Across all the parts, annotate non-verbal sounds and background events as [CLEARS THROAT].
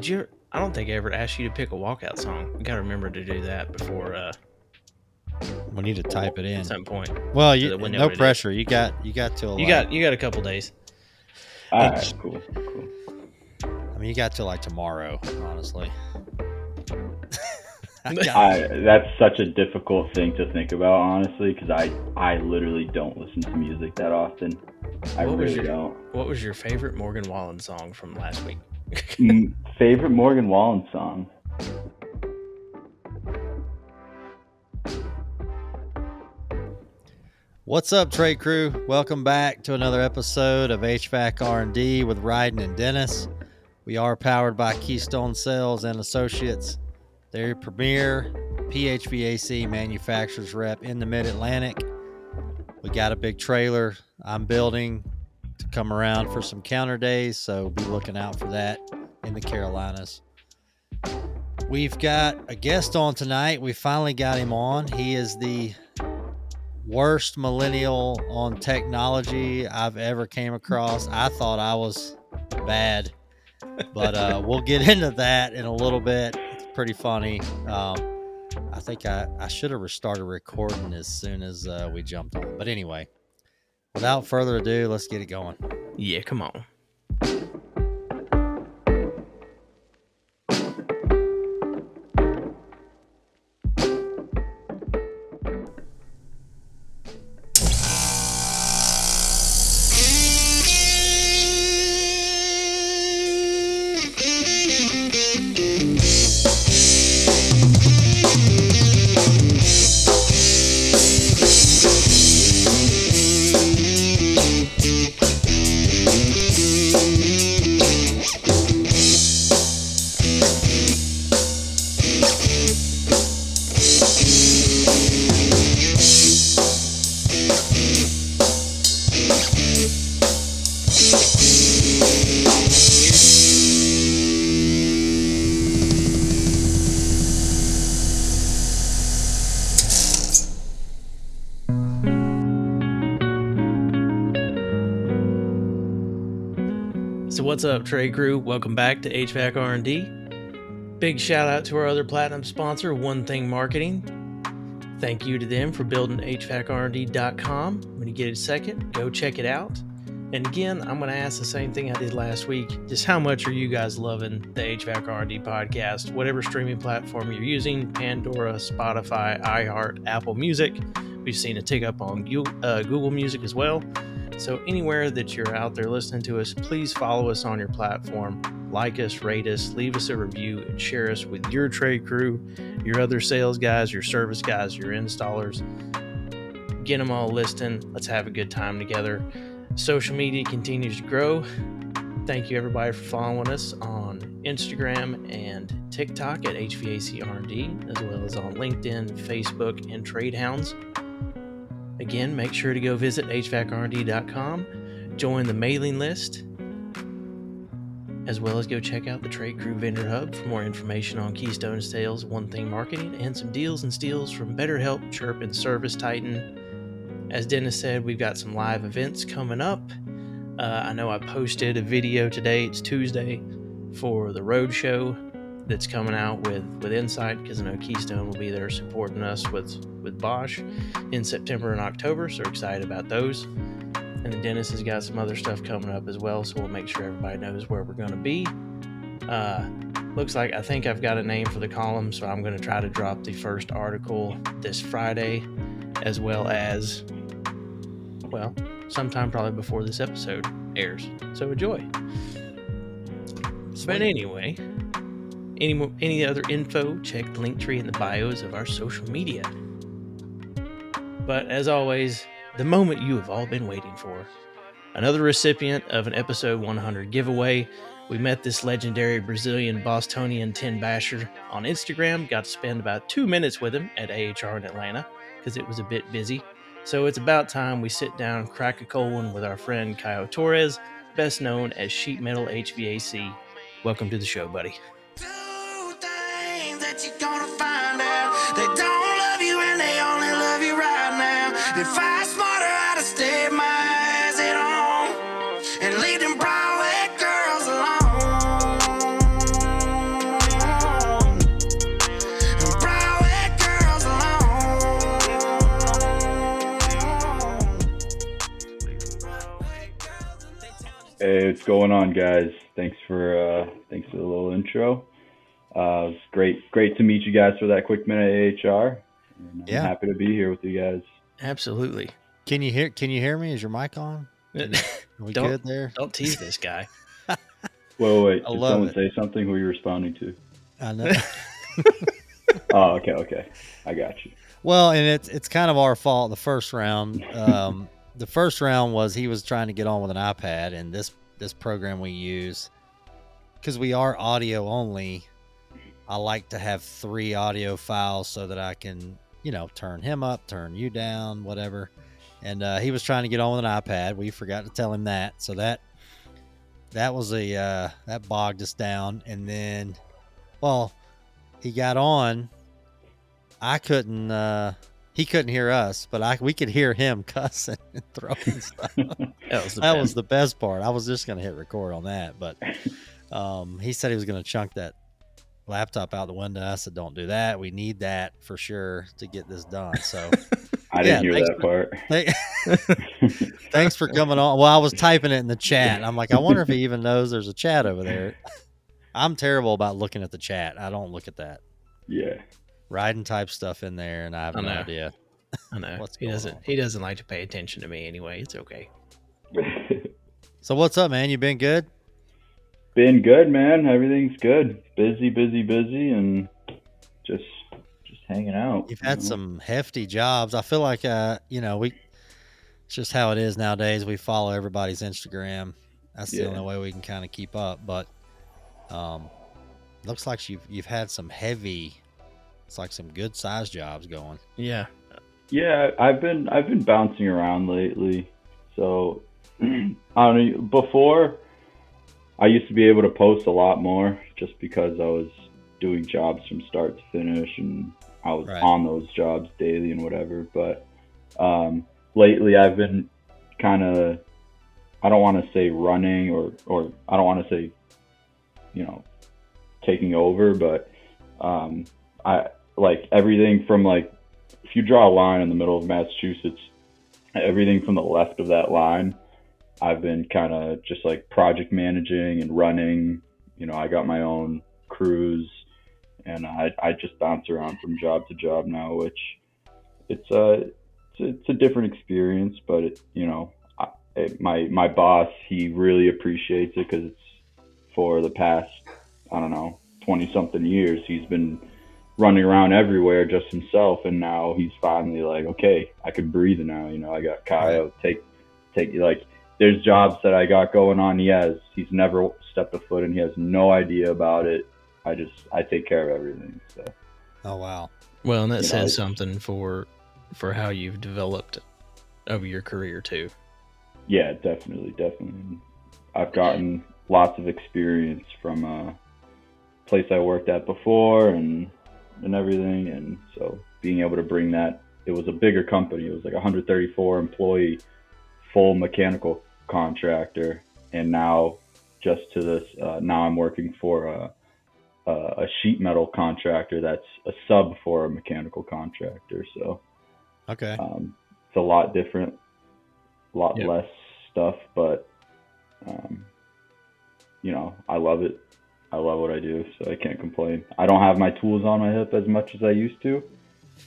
Did you? I don't think I ever asked you to pick a walkout song. We gotta remember to do that before uh, We need to type it in. at some point. Well, you that we no what it is. pressure. You got you got till You like, got you got a couple days. All right, cool, cool. I mean, you got till like tomorrow. Honestly. [LAUGHS] I that's such a difficult thing to think about, honestly, because I I literally don't listen to music that often. I What really your- don't. What was your favorite Morgan Wallen song from last week? Mm, [LAUGHS] favorite Morgan Wallen song? What's up, trade crew? Welcome back to another episode of HVAC R&D with Rhydon and Dennis. We are powered by Keystone Sales and Associates. They're premier PHVAC manufacturers rep in the Mid-Atlantic. We got a big trailer I'm building to come around for some counter days, so be looking out for that in the Carolinas. We've got a guest on tonight. We finally got him on. He is the worst millennial on technology I've ever came across. I thought I was bad, but uh, [LAUGHS] we'll get into that in a little bit. It's pretty funny. Um, I think I, I should have restarted recording as soon as uh, we jumped on. But anyway, without further ado, let's get it going. Yeah, come on. What's up, trade crew? Welcome back to HVAC R&D. Big shout out to our other platinum sponsor, One Thing Marketing. Thank you to them for building HVACR&D.com. When you get a second, go check it out. And again, I'm going to ask the same thing I did last week. Just how much are you guys loving the HVAC R&D podcast? Whatever streaming platform you're using, Pandora, Spotify, iHeart, Apple Music. We've seen a tick up on uh, Google Music as well. So, anywhere that you're out there listening to us, please follow us on your platform. Like us, rate us, leave us a review, and share us with your trade crew, your other sales guys, your service guys, your installers. Get them all listening. Let's have a good time together. Social media continues to grow. Thank you, everybody, for following us on Instagram and TikTok at HVAC R&D, as well as on LinkedIn, Facebook, and Trade Hounds. Again, make sure to go visit hvacrd.com, join the mailing list, as well as go check out the Trade Crew Vendor Hub for more information on Keystone Sales, One Thing Marketing, and some deals and steals from BetterHelp, Chirp, and Service Titan. As Dennis said, we've got some live events coming up. Uh, I know I posted a video today, it's Tuesday, for the road show that's coming out with with Insight because I know Keystone will be there supporting us with with Bosch in September and October. So excited about those. And then Dennis has got some other stuff coming up as well, so we'll make sure everybody knows where we're going to be. Uh, looks like I think I've got a name for the column, so I'm going to try to drop the first article this Friday, as well as, well, sometime probably before this episode airs. So enjoy. But anyway, any mo- any other info, check the link tree in the bios of our social media. But as always, the moment you have all been waiting for. Another recipient of an episode 100 giveaway. We met this legendary Brazilian Bostonian Tin Basher on Instagram. Got to spend about two minutes with him at AHR in Atlanta because it was a bit busy. So it's about time we sit down, crack a cold one with our friend Caio Torres, best known as Sheet Metal HVAC. Welcome to the show, buddy that you're gonna find out. They don't love you and they only love you right now. If I smarter, I'd have stayed my ass at home and them girls. Hey, what's going on, guys? Thanks for uh, thanks for the little intro. Uh, it's great, great to meet you guys for that quick minute AHR. And I'm Yeah. happy to be here with you guys. Absolutely. Can you hear? Can you hear me? Is your mic on? Are we [LAUGHS] Don't- good there? Don't tease this guy. [LAUGHS] Whoa, wait, I did someone it. say something? Who are you responding to? I know. [LAUGHS] Oh, okay, okay, I got you. Well, and it's it's kind of our fault. The first round, um, the first round was he was trying to get on with an iPad, and this this program we use because we are audio only. I like to have three audio files so that I can, you know, turn him up, turn you down, whatever. And uh, he was trying to get on with an iPad. We forgot to tell him that, so that that was a uh, that bogged us down. And then, well, he got on. I couldn't. uh He couldn't hear us, but I we could hear him [LAUGHS] cussing and throwing stuff. [LAUGHS] That was the that best. was the best part. I was just gonna hit record on that, but um, he said he was gonna chunk that laptop out the window. I said, "Don't do that. We need that for sure to get this done." So, [LAUGHS] I Yeah, didn't hear thanks that part. [LAUGHS] thank- [LAUGHS] thanks for coming on. Well, I was typing it in the chat. I'm like, I wonder if he even knows there's a chat over there. I'm terrible about looking at the chat. I don't look at that. yeah. Riding type stuff in there, and I have I no idea. I know. What's he doesn't. on? He doesn't like to pay attention to me anyway. It's okay. So, what's up, man? You been good? Been good, man. Everything's good. Busy, busy, busy, and just just hanging out. You've you had know? some hefty jobs. I feel like uh, you know, we it's just how it is nowadays. We follow everybody's Instagram. That's the Yeah. only way we can kind of keep up. But um looks like you've you've had some heavy it's like some good size jobs going. Yeah. Yeah, I've been I've been bouncing around lately. So [CLEARS THROAT] I don't know. Before, I used to be able to post a lot more just because I was doing jobs from start to finish, and I was Right. on those jobs daily and whatever. But um, lately, I've been kind of I don't want to say running or or I don't want to say you know taking over, but um, I like everything from like if you draw a line in the middle of Massachusetts, everything from the left of that line, I've been kind of just like project managing and running. You know, I got my own crews, and I I just bounce around from job to job now, which it's a it's a, it's a different experience, but it, you know, I, it, my my boss he really appreciates it because it's for the past I don't know twenty something years he's been running around everywhere just himself and now he's finally like okay i can breathe now you know i got Caio take take like there's jobs that i got going on. He has he's never stepped a foot and he has no idea about it. I just i take care of everything so. Oh wow. Well, and that You says it's- something for for how you've developed over your career too. yeah definitely definitely. I've gotten lots of experience from a place i worked at before and and everything. And so being able to bring that it was a bigger company. It was like 134 employee full mechanical contractor and now just to this uh, now i'm working for a, a a sheet metal contractor that's a sub for a mechanical contractor so Okay. um, it's a lot different, a lot Yep. less stuff, but um, you know, I love it. I love what I do, so I can't complain. I don't have my tools on my hip as much as I used to,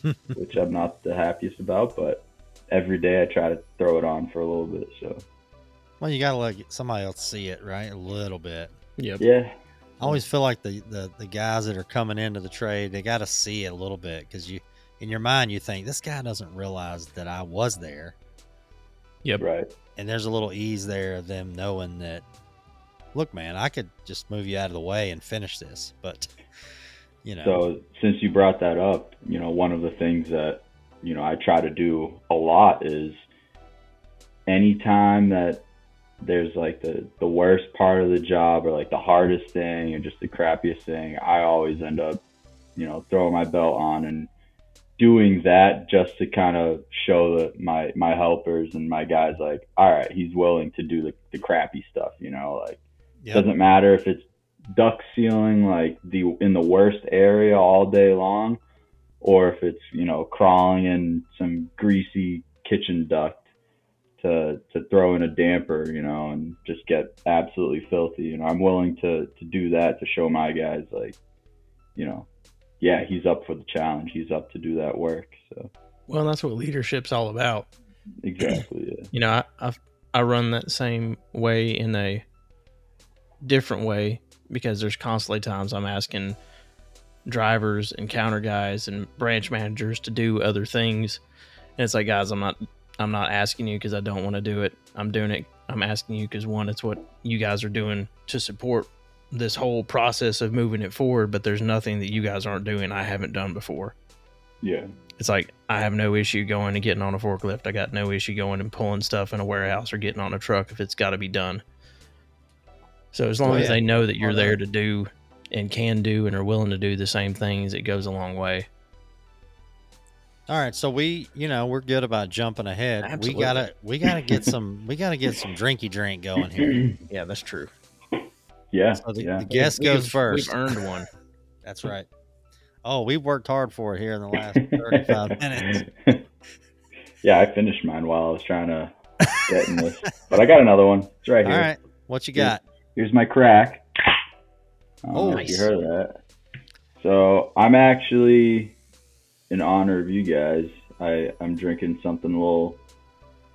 [LAUGHS] which I'm not the happiest about. But every day I try to throw it on for a little bit. So Well, you gotta let somebody else see it, right? A little bit. Yep. yeah, I always feel like the, the, the guys that are coming into the trade, they got to see it a little bit because you, in your mind, you think this guy doesn't realize that I was there, Yep. right. and there's a little ease there of them knowing that, look, man, I could just move you out of the way and finish this, but you know, So since you brought that up, you know, one of the things that, you know, I try to do a lot is anytime that there's like the, the worst part of the job or like the hardest thing or just the crappiest thing, I always end up, you know, throwing my belt on and doing that just to kind of show that my, my helpers and my guys like, all right, he's willing to do the, the crappy stuff, you know, like Yep. doesn't matter if it's duct sealing like the in the worst area all day long or if it's you know crawling in some greasy kitchen duct to to throw in a damper, you know, and just get absolutely filthy. You know, I'm willing to to do that to show my guys like, you know, yeah, he's up for the challenge. He's up to do that work. So Well, that's what leadership's all about. exactly, yeah. You know, I, I I run that same way in a different way because there's constantly times I'm asking drivers and counter guys and branch managers to do other things, and it's like, guys, I'm not I'm not asking you because I don't want to do it. I'm doing it. I'm asking you because one, it's what you guys are doing to support this whole process of moving it forward. But there's nothing that you guys aren't doing I haven't done before Yeah. it's like I have no issue going and getting on a forklift. I got no issue going and pulling stuff in a warehouse or getting on a truck if it's got to be done. So as long Oh, as they know that you're there to do and can do and are willing to do the same things, it goes a long way. All right, so we, you know, we're good about jumping ahead. Absolutely. We gotta, we gotta get some, we gotta get some drinky drink going here. [CLEARS THROAT] Yeah, that's true. yeah. So the, yeah. the guest We've- goes first. We've earned one. [LAUGHS] That's right. Oh, we've worked hard for it here in the last thirty-five [LAUGHS] minutes. [LAUGHS] yeah, I finished mine while I was trying to get in this, but I got another one. It's right All here. right, what you got? Here's my crack. I Oh, know if you heard that. So I'm actually, in honor of you guys, I I'm drinking something a little,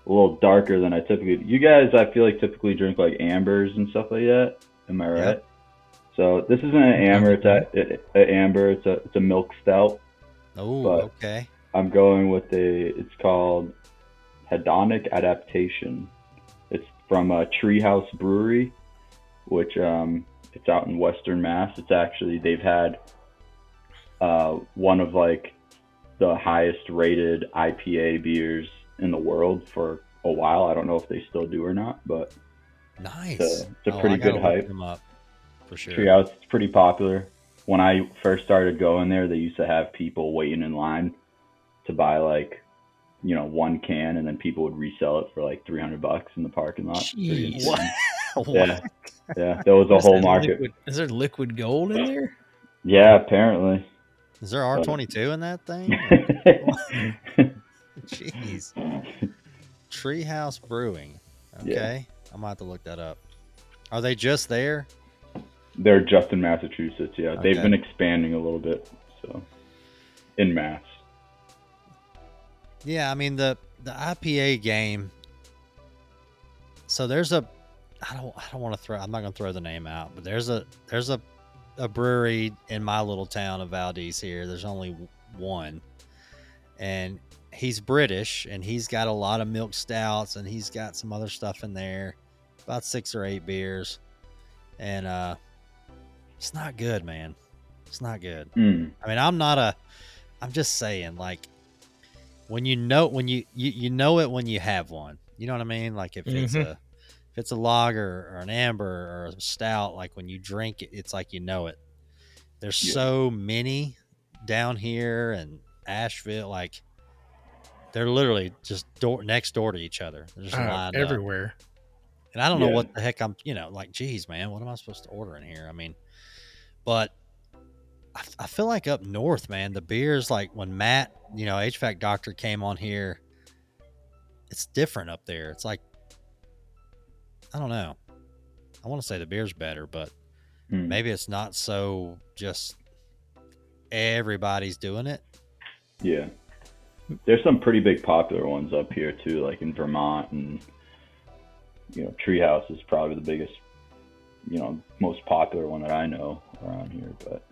a little darker than I typically. You guys, I feel like typically drink like ambers and stuff like that. Am I right? Yep. So this isn't an amber. It's a, it, a amber. It's a it's a milk stout. Oh, okay. I'm going with a. It's called Hedonic Adaptation. It's from a Treehouse Brewery, which um, it's out in Western Mass. It's actually they've had uh, one of like the highest rated IPA beers in the world for a while. I don't know if they still do or not, but Nice. it's a, it's a Oh, pretty I good hype. them up for sure. Treehouse it's pretty popular. When I first started going there, they used to have people waiting in line to buy like, you know, one can, and then people would resell it for like three hundred bucks in the parking lot. Jeez. [LAUGHS] What? Yeah, yeah, there was a Is whole market. liquid- is there liquid gold in there? Yeah, apparently. Is there R twenty two in that thing? [LAUGHS] Jeez. Treehouse Brewing. Yeah. Okay, I'm gonna have to look that up. Are they just there? They're just in Massachusetts. Yeah, they've been expanding a little bit. So, in Mass. Yeah, I mean the the IPA game. So there's a, I don't I don't want to throw. I'm not gonna throw the name out, but there's a there's a a brewery in my little town of Valdese here. There's only one, and he's British, and he's got a lot of milk stouts, and he's got some other stuff in there, about six or eight beers, and uh, it's not good, man. It's not good. Mm, I mean, I'm not a. I'm just saying, like, when you know when you you, you know it when you have one. You know what I mean? Like if it's Mhm. a if it's a lager or an amber or a stout, like when you drink it, it's like you know it. There's Yeah. so many down here and Asheville, like they're literally just door next door to each other. They're just Uh, lined up. everywhere. And I don't know what the heck I'm, you know, like, geez, man, what am I supposed to order in here? I mean, but I, I feel like up north, man, the beers, like when Matt, you know, HVAC doctor came on here, it's different up there. It's like, I don't know. I want to say the beer's better, but mm. maybe it's not so just everybody's doing it. Yeah. There's some pretty big popular ones up here too, like in Vermont and you know, Treehouse is probably the biggest you know, most popular one that I know around here, but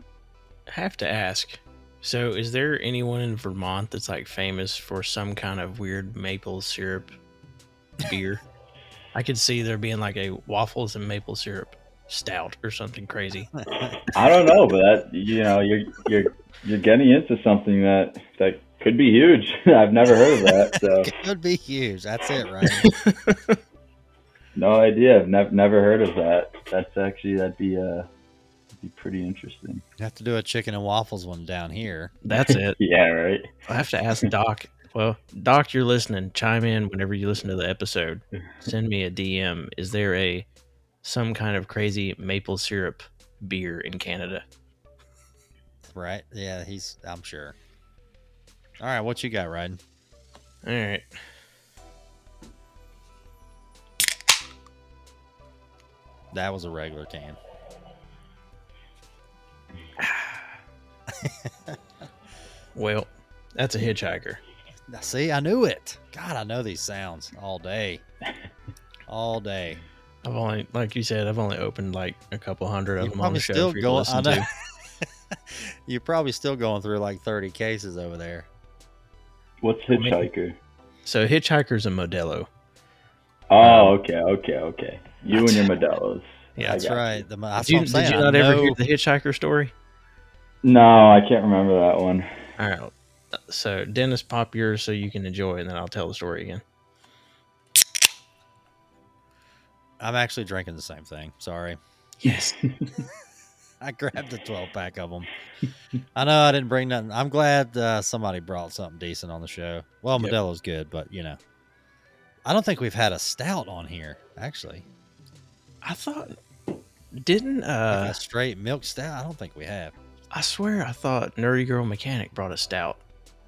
I have to ask. So, is there anyone in Vermont that's like famous for some kind of weird maple syrup beer? [LAUGHS] I could see there being like a waffles and maple syrup stout or something crazy. [LAUGHS] I don't know, but that you know, you're you're you're getting into something that that could be huge. [LAUGHS] I've never heard of that, so It [LAUGHS] could be huge. That's it, right? no idea. I've never never heard of that. That's actually that'd be uh that'd be pretty interesting. you have to do a chicken and waffles one down here. That's it. Yeah, right. I have to ask Doc. Well, Doc, you're listening. Chime in whenever you listen to the episode. Send me a DM. Is there a some kind of crazy maple syrup beer in Canada? Right. Yeah, he's. I'm sure. All right, what you got, Ryan? All right. That was a regular can. [SIGHS] well, that's a hitchhiker. Now, See, I knew it. God, I know these sounds all day. All day. I've only, like you said, I've only opened like a couple hundred of You're them on the probably show still for you going. to I listen know. to. [LAUGHS] You're probably still going through like 30 cases over there. What's hitchhiker? So hitchhiker's a Modelo. Oh, um, okay, okay, okay. You and your [LAUGHS] Modelos. Yeah, I That's got right. The, that's Did you, what I'm saying. did you I not ever know- hear the hitchhiker story? No, I can't remember that one. All right. So Dennis, pop yours so you can enjoy, and then I'll tell the story again. I'm actually drinking the same thing. Sorry. Yes. [LAUGHS] I grabbed a 12 pack of them. I know I didn't bring nothing. I'm glad uh, somebody brought something decent on the show. Well, Yep. Modelo's good, but you know, I don't think we've had a stout on here actually. I thought didn't Like uh a straight milk stout. I don't think we have. I swear I thought Nerdy Girl Mechanic brought a stout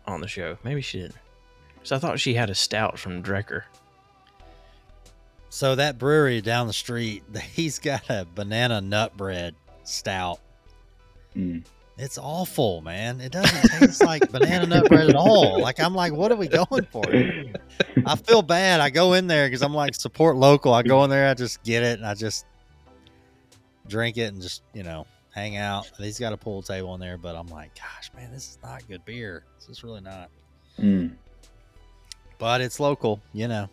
on the show. Maybe she didn't. So I thought she had a stout from Drecker. So that brewery down the street, [LAUGHS] he's got a banana nut bread stout. Mm. It's awful, man. It doesn't taste like [LAUGHS] banana nut bread at all. Like I'm like, what are we going for? I [LAUGHS] feel bad. I go in there because I'm like support local. I go in there, I just get it, and I just drink it and just you know hang out. He's got a pool table in there, but I'm like, gosh, man, this is not good beer. This is really not. Mm. But it's local, you know.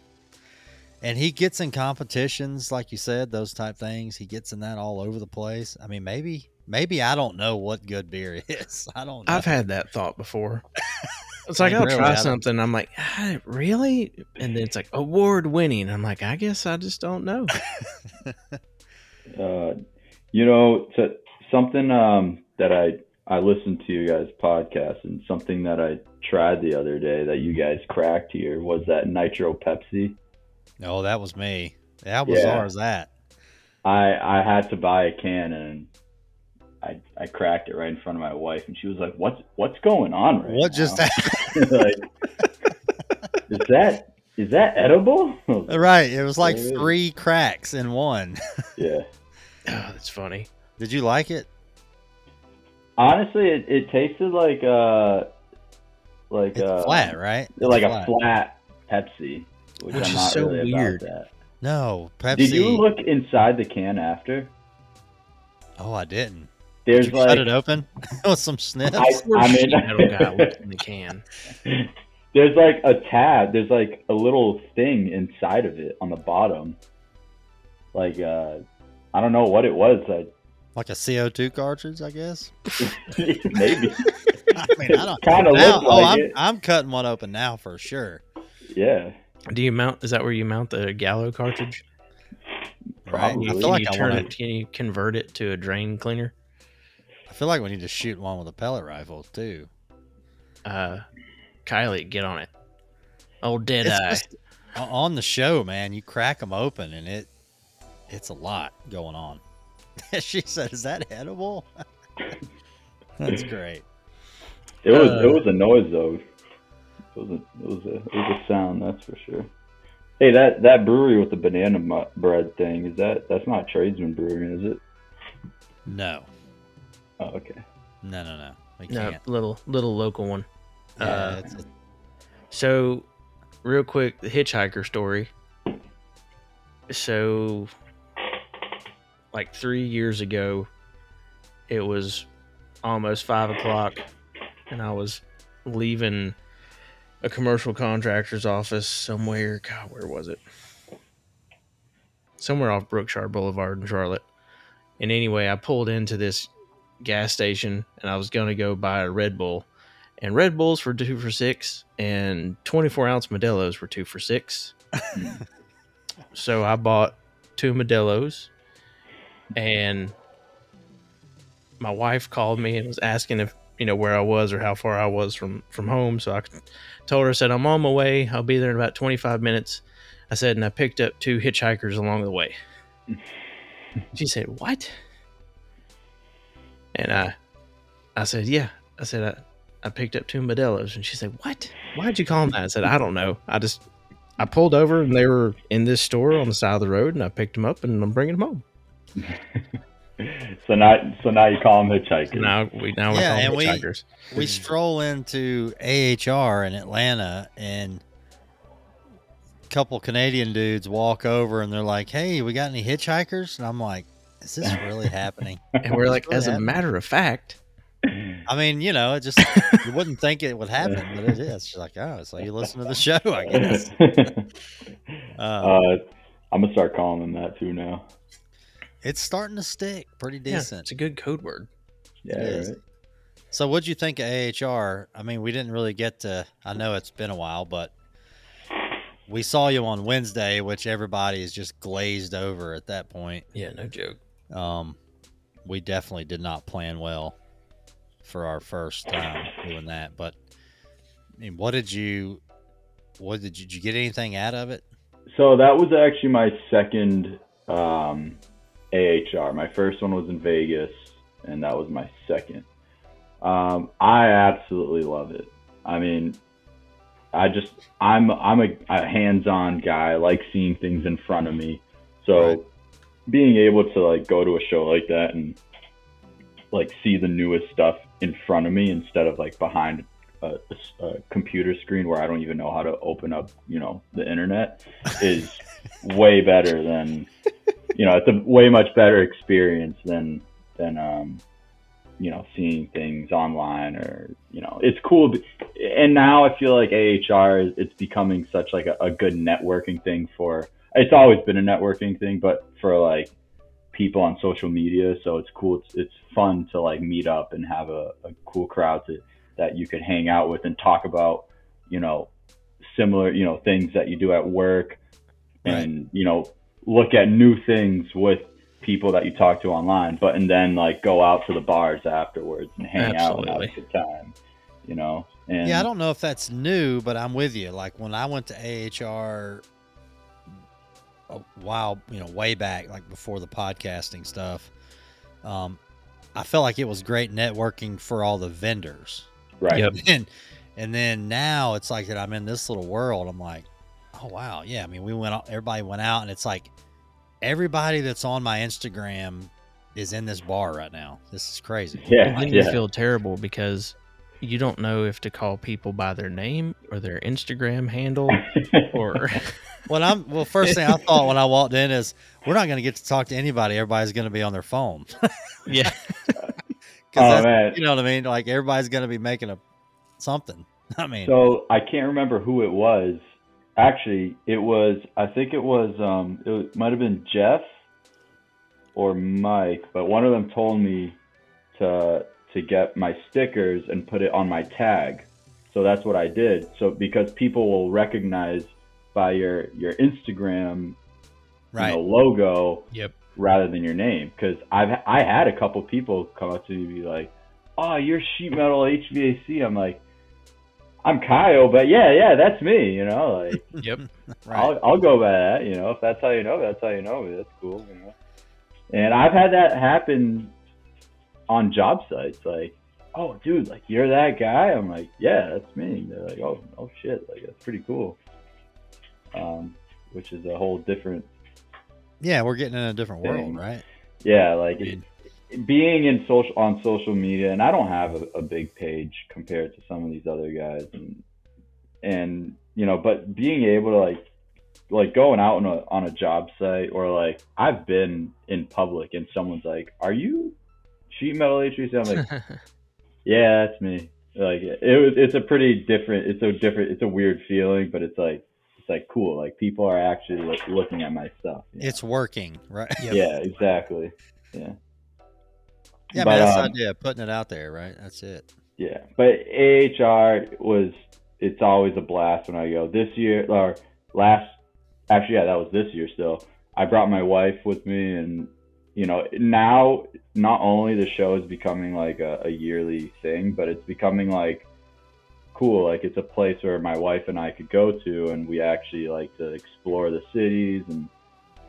And he gets in competitions, like you said, those type things. He gets in that all over the place. I mean, maybe, maybe I don't know what good beer [LAUGHS] is. I don't. know. I've had that thought before. [LAUGHS] It's like Like, I'll really, try something. I'm like, "Ah, really? And then it's like award winning. I'm like, I guess I just don't know. [LAUGHS] Uh, you know, to, something um, that I I listened to you guys' podcast and something that I tried the other day that you guys cracked here was that nitro Pepsi. Oh, that was me. How bizarre Yeah. is that? I I had to buy a can and I I cracked it right in front of my wife and she was like, "What's what's going on right what just happened? [LAUGHS] like, is that is that edible? right. It was like There three cracks in one. [LAUGHS] yeah. Oh, that's funny. Did you like it? Honestly, it, it tasted like uh like It's uh flat, right? It's like flat. a flat Pepsi, which, Which I'm is not so really weird. about that. No, Pepsi. Did you look inside the can after? Oh, I didn't. There's Did you like cut it open [LAUGHS] with some snips? I- Of I mean- metal guy in the can. there's like a tab. There's like a little thing inside of it on the bottom. Like uh, I don't know what it was. I like a CO2 cartridge, I guess. [LAUGHS] maybe [LAUGHS] I mean, I don't. [LAUGHS] kind of Now, looked oh, like I'm, it. I'm cutting one open now for sure. Yeah, Do you mount? Is that where you mount the Gallo cartridge? Right? Probably. I Can feel like you I turn want it? Can you convert it to a drain cleaner? I feel like we need to shoot one with a pellet rifle too. Uh, Kylie, get on it. Old dead It's eye. just- on the show, man, you crack them open and it it's a lot going on. [LAUGHS] she said, "Is that edible?" [LAUGHS] That's great. it was. Uh, it was a noise though. It was a. It was a. It was a sound. That's for sure. Hey, that that brewery with the banana mu- bread thing is that? That's not Tradesman Brewing, is it? No, Oh, okay. no, no, no. We no, can't. little little local one. Yeah, uh, it's, it's- So, real quick, the hitchhiker story. So, like three years ago, it was almost five o'clock, and I was leaving a commercial contractor's office somewhere. God, where was it? Somewhere off Brookshire Boulevard in Charlotte. And anyway, I pulled into this gas station, and I was going to go buy a Red Bull and Red Bulls were two for six, and 24 ounce Modelo's were two for six. [LAUGHS] so I bought two Modelo's, and my wife called me and was asking if you know where I was or how far I was from from home. So I told her, I said I'm on my way. I'll be there in about 25 minutes. I said, and I picked up two hitchhikers along the way. [LAUGHS] she said, "What?" And I, I said, "Yeah." I said, I, I picked up two Modelo's. And she said, What? Why'd you call them that? I said, I don't know. I just, I pulled over and they were in this store on the side of the road and I picked them up and I'm bringing them home. [LAUGHS] so now, so now you call them hitchhikers. Now we now we're Yeah, and we- hitchhikers. we stroll into AHR in Atlanta and a couple Canadian dudes walk over and they're like, "Hey, we got any hitchhikers?" And I'm like, "Is this really [LAUGHS] happening?" And we're like, Really as a matter of fact, I mean, you know, it just you wouldn't think it would happen, but it is. She's like, "Oh, so you listen to the show, I guess." Uh, [LAUGHS] uh, I'm gonna start calling them that too now. It's starting to stick pretty decent. yeah, decent. it's a good code word. Yeah, It is. right. So, what'd you think of AHR? I mean, we didn't really get to. I know it's been a while, but we saw you on Wednesday, which everybody is just glazed over at that point. Yeah, no joke. Um, we definitely did not plan well for our first time doing that. But I mean, what did you? What did you, did you get anything out of it? So that was actually my second um, AHR. My first one was in Vegas, and that was my second. Um, I absolutely love it. I mean, I just I'm I'm a, a hands-on guy. I like seeing things in front of me. So Right. being able to like go to a show like that and like see the newest stuff in front of me instead of like behind a computer screen where I don't even know how to open up, you know, the internet is [LAUGHS] way better than you know, it's a way much better experience than than um you know, seeing things online or you know, it's cool. And now I feel like AHR is it's becoming such like a, a good networking thing for. It's always been a networking thing, but for like people on social media, so it's cool. It's, it's fun to like meet up and have a, a cool crowd to that you could hang out with and talk about, you know, similar you know things that you do at work, and you know look at new things with people that you talk to online, but and then like go out to the bars afterwards and hang out and have a Absolutely. good time, you know. And Yeah, I don't know if that's new, but I'm with you. Like when I went to AHR a while, you know, way back, like before the podcasting stuff, um, I felt like it was great networking for all the vendors. right. Yep. [LAUGHS] And and then now it's like that I'm in this little world. I'm like, oh wow, yeah. I mean, we went, out, everybody went out, and it's like everybody that's on my Instagram is in this bar right now. This is crazy. Yeah, And then you yeah. feel terrible because you don't know if to call people by their name or their Instagram handle [LAUGHS] or Well, I'm well. First thing I thought when I walked in is we're not going to get to talk to anybody. Everybody's going to be on their phone. [LAUGHS] yeah. [LAUGHS] oh man. you know what I mean? Like everybody's going to be making a something. I mean, So I can't remember who it was. Actually, it was. I think it was. Um, it was, might have been Jeff or Mike, but one of them told me to to get my stickers and put it on my tag. So that's what I did. So because people will recognize by your your Instagram right? you know, logo Yep. rather than your name because I've I had a couple people come up to me and be like, "Oh, you're sheet metal HVAC." I'm like, "I'm Caio, but yeah, yeah, that's me." You know, like [LAUGHS] Yep. right. I'll I'll go by that. You know, if that's how you know, me, that's how you know me. That's cool. You know, and I've had that happen on job sites. Like, "Oh, dude, like you're that guy." I'm like, "Yeah, that's me." They're like, "Oh, oh shit, like that's pretty cool." Um, which is a whole different yeah, we're getting in a different world, right? yeah like I mean- it, being in social on social media and i don't have a, a big page compared to some of these other guys and and you know but being able to like like going out on a on a job site or like i've been in public and someone's like are you sheet metal HVAC? i'm like [LAUGHS] yeah that's me like it was it's a pretty different it's a different it's a weird feeling but it's like it's like cool like people are actually like looking at my stuff you know? It's working, right? yeah exactly yeah Yeah, I But, mean, that's um, the idea. Putting it out there, right? That's it. Yeah, but AHR was it's always a blast when I go. This year or last, actually, yeah, that was this year. Still, I brought my wife with me, and you know, now not only the show is becoming like a, a yearly thing, but it's becoming like cool. Like it's a place where my wife and I could go to, and we actually like to explore the cities and.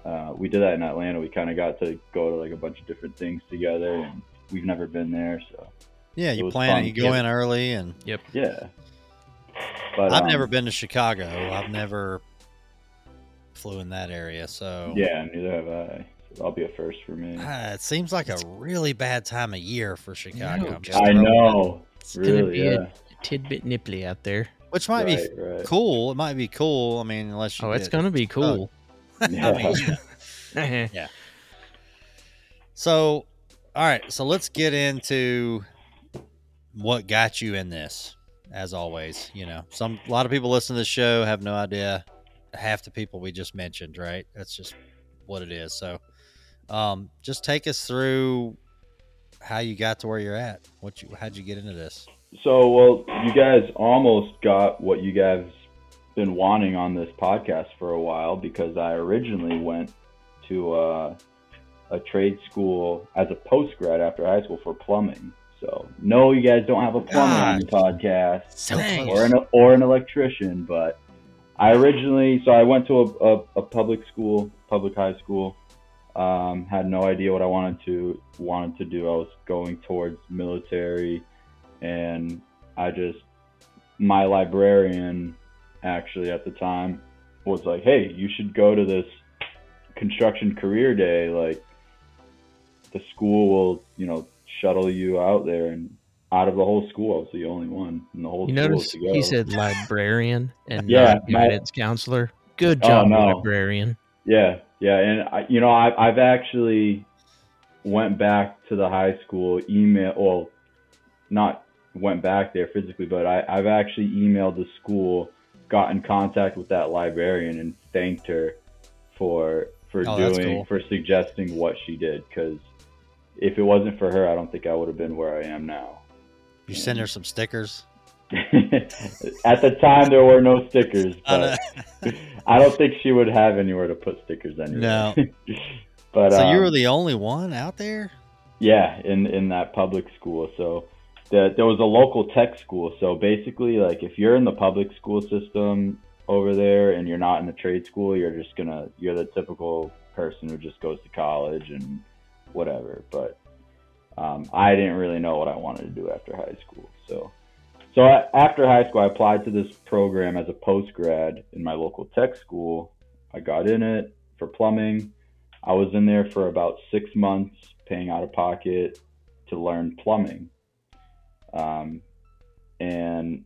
Uh, we did that in Atlanta. We kind of got to go to like a bunch of different things together, and we've never been there, so Yeah, you plan fun. it. You go Yeah. in early, and yep, yeah. But I've um, never been to Chicago. I've never flew in that area, so Yeah, neither have I. that'll be a first for me. Ah, it seems like a really bad time of year for Chicago. know, I'm just I throwing that- know, It's gonna be yeah. a tidbit nipply out there. Which might be right, right. cool. It might be cool. I mean, unless you Oh, it's gonna be cool. Yeah. [LAUGHS] I mean, yeah. [LAUGHS] So, all right. So let's get into what got you in this. As always, you know, some a lot of people listen to the show have no idea. Half the people we just mentioned, right? That's just what it is. So, um, just take us through how you got to where you're at. What you how'd you get into this? So, well, you guys almost got what you guys been wanting on this podcast for a while because I originally went to uh, a trade school as a post grad after high school for plumbing. So, no, you guys don't have a plumber on the podcast So or an or an electrician, but I originally so I went to a, a, a public school, public high school. Um, had no idea what I wanted to wanted to do. I was going towards military, and I just my librarian actually at the time was like, "Hey, you should go to this construction career day. Like, the school will, you know, shuttle you out there." And out of the whole school, I was the only one in the whole You school notice to go. he said librarian and [LAUGHS] Yeah, guidance counselor. Good Oh, job, no. librarian. Yeah, yeah, and I, you know, I, I've actually went back to the high school email. Well, not went back there physically, but I, I've actually emailed the school, got in contact with that librarian, and thanked her for for Oh, doing cool. for suggesting what she did. Because if it wasn't for her, I don't think I would have been where I am now. You send her some stickers. [LAUGHS] At the time, there were no stickers, [LAUGHS] I but I don't think she would have anywhere to put stickers anyway. No. [LAUGHS] but so you um, were the only one out there. yeah, in in that public school. So the, there was a local tech school. So basically, like if you're in the public school system over there and you're not in the trade school, you're just gonna you're the typical person who just goes to college and whatever. But um, I didn't really know what I wanted to do after high school. So so a- after high school, I applied to this program as a post grad in my local tech school. I got in it for plumbing. I was in there for about six months, paying out of pocket to learn plumbing. Um, and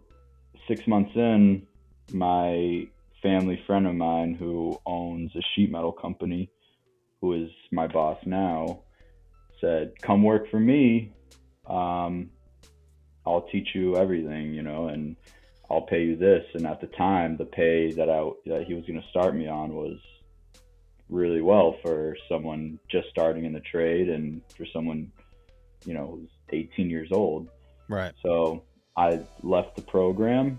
six months in, my family friend of mine who owns a sheet metal company, who is my boss now, said, "Come work for me. Um, I'll teach you everything, you know, and I'll pay you this." And at the time, the pay that I that he was going to start me on was really well for someone just starting in the trade and for someone, you know, who's 18 years old. Right. So I left the program,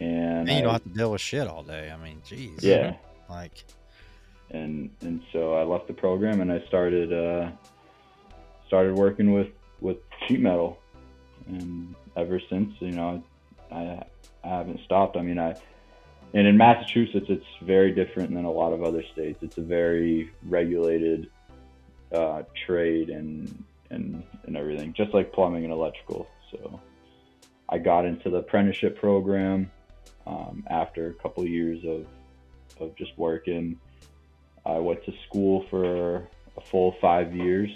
and And you I- don't have to deal with shit all day. I mean, geez. yeah, Like, and and so I left the program and I started uh, started working with with sheet metal, and ever since, you know, I I haven't stopped. I mean, I and in Massachusetts, it's very different than a lot of other states. It's a very regulated uh, trade and and and everything, just like plumbing and electrical. So I got into the apprenticeship program um, after a couple years of of just working. I went to school for a full five years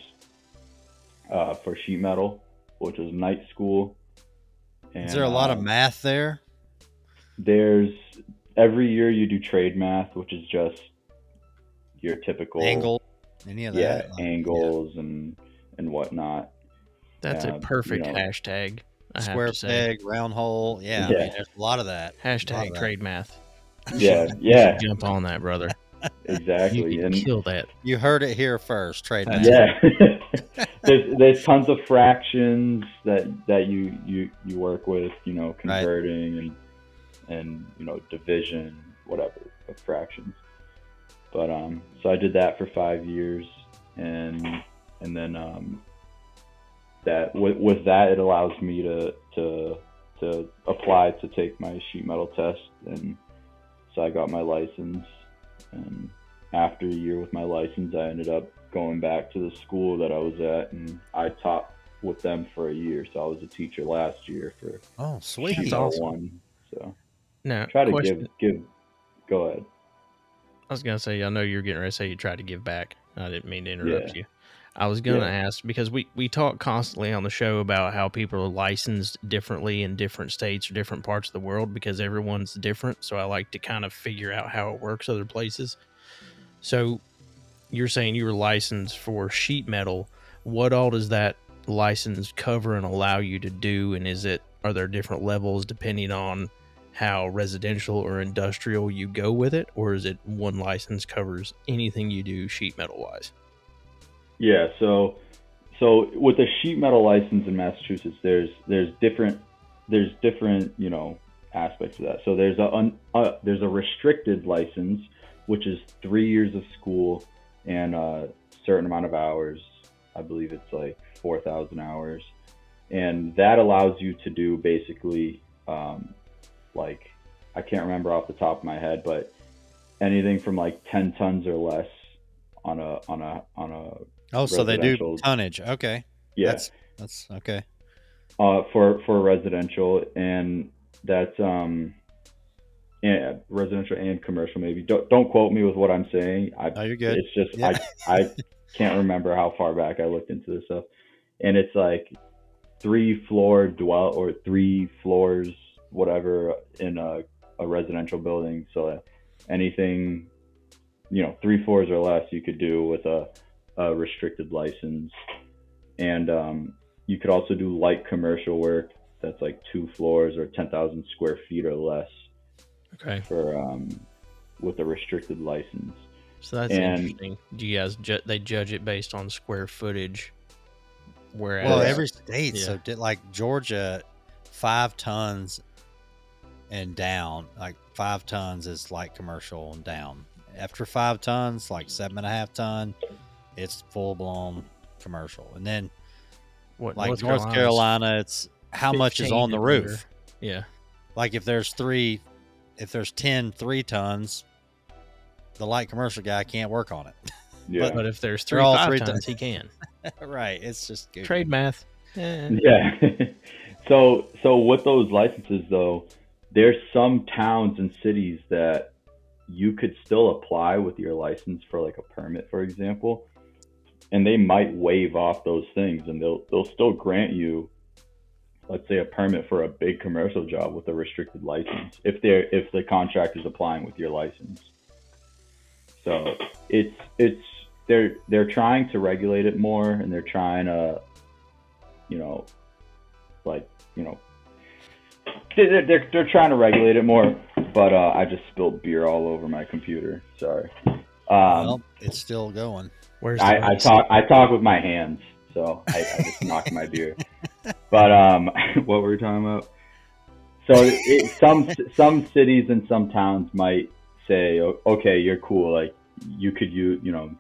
uh, for sheet metal, which was night school. is there a lot of um, math there? There's every year you do trade math, which is just your typical Angle? Any of that? yeah, Like, angles and and whatnot. That's Yeah, a you perfect know. hashtag. I Square have to say. peg, round hole. Yeah, I mean, there's a lot of that. Hashtag of that. trade math. [LAUGHS] Yeah, yeah, Jump on that, brother. [LAUGHS] exactly. You can and kill that. You heard it here first. Trade math. Yeah [LAUGHS] [LAUGHS] there's there's tons of fractions that that you you you work with you know Right. converting and and you know division whatever of fractions but um so i did that for five years and and then um that with, with that it allows me to to to apply to take my sheet metal test and so i got my license and after a year with my license i ended up going back to the school that I was at, and I taught with them for a year. So I was a teacher last year for Oh, sweet. sheet metal one. So Now, try to question, give give. Go ahead. I was gonna say, I know you're getting ready to say you tried to give back. I didn't mean to interrupt you. I was going to Yeah. ask because we, we talk constantly on the show about how people are licensed differently in different states or different parts of the world because everyone's different. So I like to kind of figure out how it works other places. So you're saying you were licensed for sheet metal. What all does that license cover and allow you to do? And is it, are there different levels depending on how residential or industrial you go with it? Or is it one license covers anything you do sheet metal wise? Yeah, so so with a sheet metal license in Massachusetts, there's there's different there's different you know aspects of that. So there's a un, uh, there's a restricted license, which is three years of school and a certain amount of hours. I believe it's like four thousand hours, and that allows you to do basically um, like I can't remember off the top of my head, but anything from like ten tons or less on a on a on a Oh, so they do tonnage. Okay. yeah That's that's okay. uh, for for residential, and that's um, yeah, residential and commercial. Maybe don't don't quote me with what I'm saying. I Oh, you're good. it's just Yeah. I I can't remember how far back I looked into this stuff, and it's like three floor dwell or three floors whatever in a a residential building. So anything you know three floors or less you could do with a, a restricted license, and um, you could also do light commercial work that's like two floors or 10,000 square feet or less Okay. for um, with a restricted license. So that's And- interesting. Do you guys ju- they judge it based on square footage? Whereas Well, every state. So did like Georgia, five tons and down. Like five tons is light commercial and down. After five tons, like seven and a half ton, it's full blown commercial. And then what like North, Carolina's Carolina, it's how much is on the roof. under. Yeah. Like if there's three, if there's 10 three tons, the light commercial guy can't work on it. [LAUGHS] Yeah. But if there's three all five three tons, ton- he can. [LAUGHS] right. It's just goofy. Trade math. Eh. Yeah. [LAUGHS] so so with those licenses though, there's some towns and cities that you could still apply with your license for like a permit, for example, and they might waive off those things, and they'll they'll still grant you, let's say, a permit for a big commercial job with a restricted license if they're if the contract is applying with your license. So it's it's they're they're trying to regulate it more, and they're trying to, you know, like you know they're, they're, they're trying to regulate it more but uh, i just spilled beer all over my computer sorry um, well, it's still going. Where's the I, I talk i talk with my hands so i, I just knocked my beer [LAUGHS] but um [LAUGHS] what were we talking about so it, some some cities and some towns might say okay you're cool like you could you you know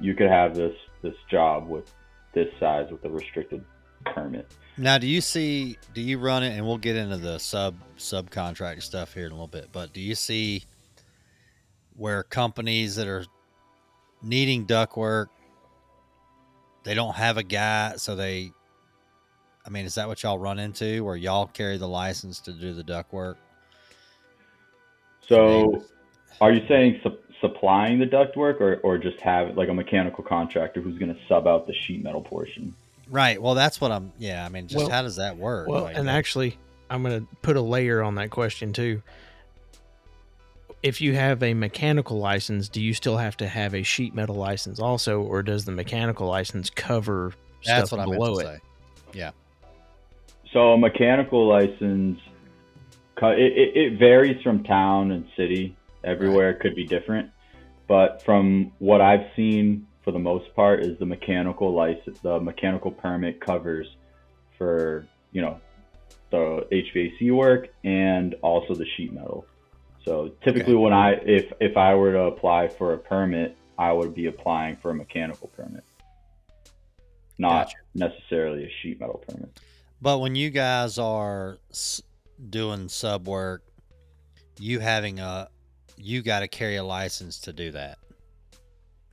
you could have this this job with this size with a restricted permit Now, do you see? Do you run it? And we'll get into the sub subcontract stuff here in a little bit. But do you see where companies that are needing duct work, they don't have a guy, so they. I mean, is that what y'all run into, where y'all carry the license to do the ductwork? So, are you saying su- supplying the ductwork, or, or just have like a mechanical contractor who's going to sub out the sheet metal portion? Right. Well, that's what I'm. Yeah. I mean, just Well- how does that work? Well, Like, and uh, actually, I'm going to put a layer on that question too. If you have a mechanical license, do you still have to have a sheet metal license also, or does the mechanical license cover that's stuff what I meant below to it? say. So, a mechanical license, it, it, it varies from town and city. Everywhere it could be different, but from what I've seen, for the most part, is the mechanical license, the mechanical permit covers for you know the HVAC work and also the sheet metal. So typically, Okay. when I if if I were to apply for a permit, I would be applying for a mechanical permit, not Gotcha. necessarily a sheet metal permit. But when you guys are doing sub work, you having a, you got to carry a license to do that.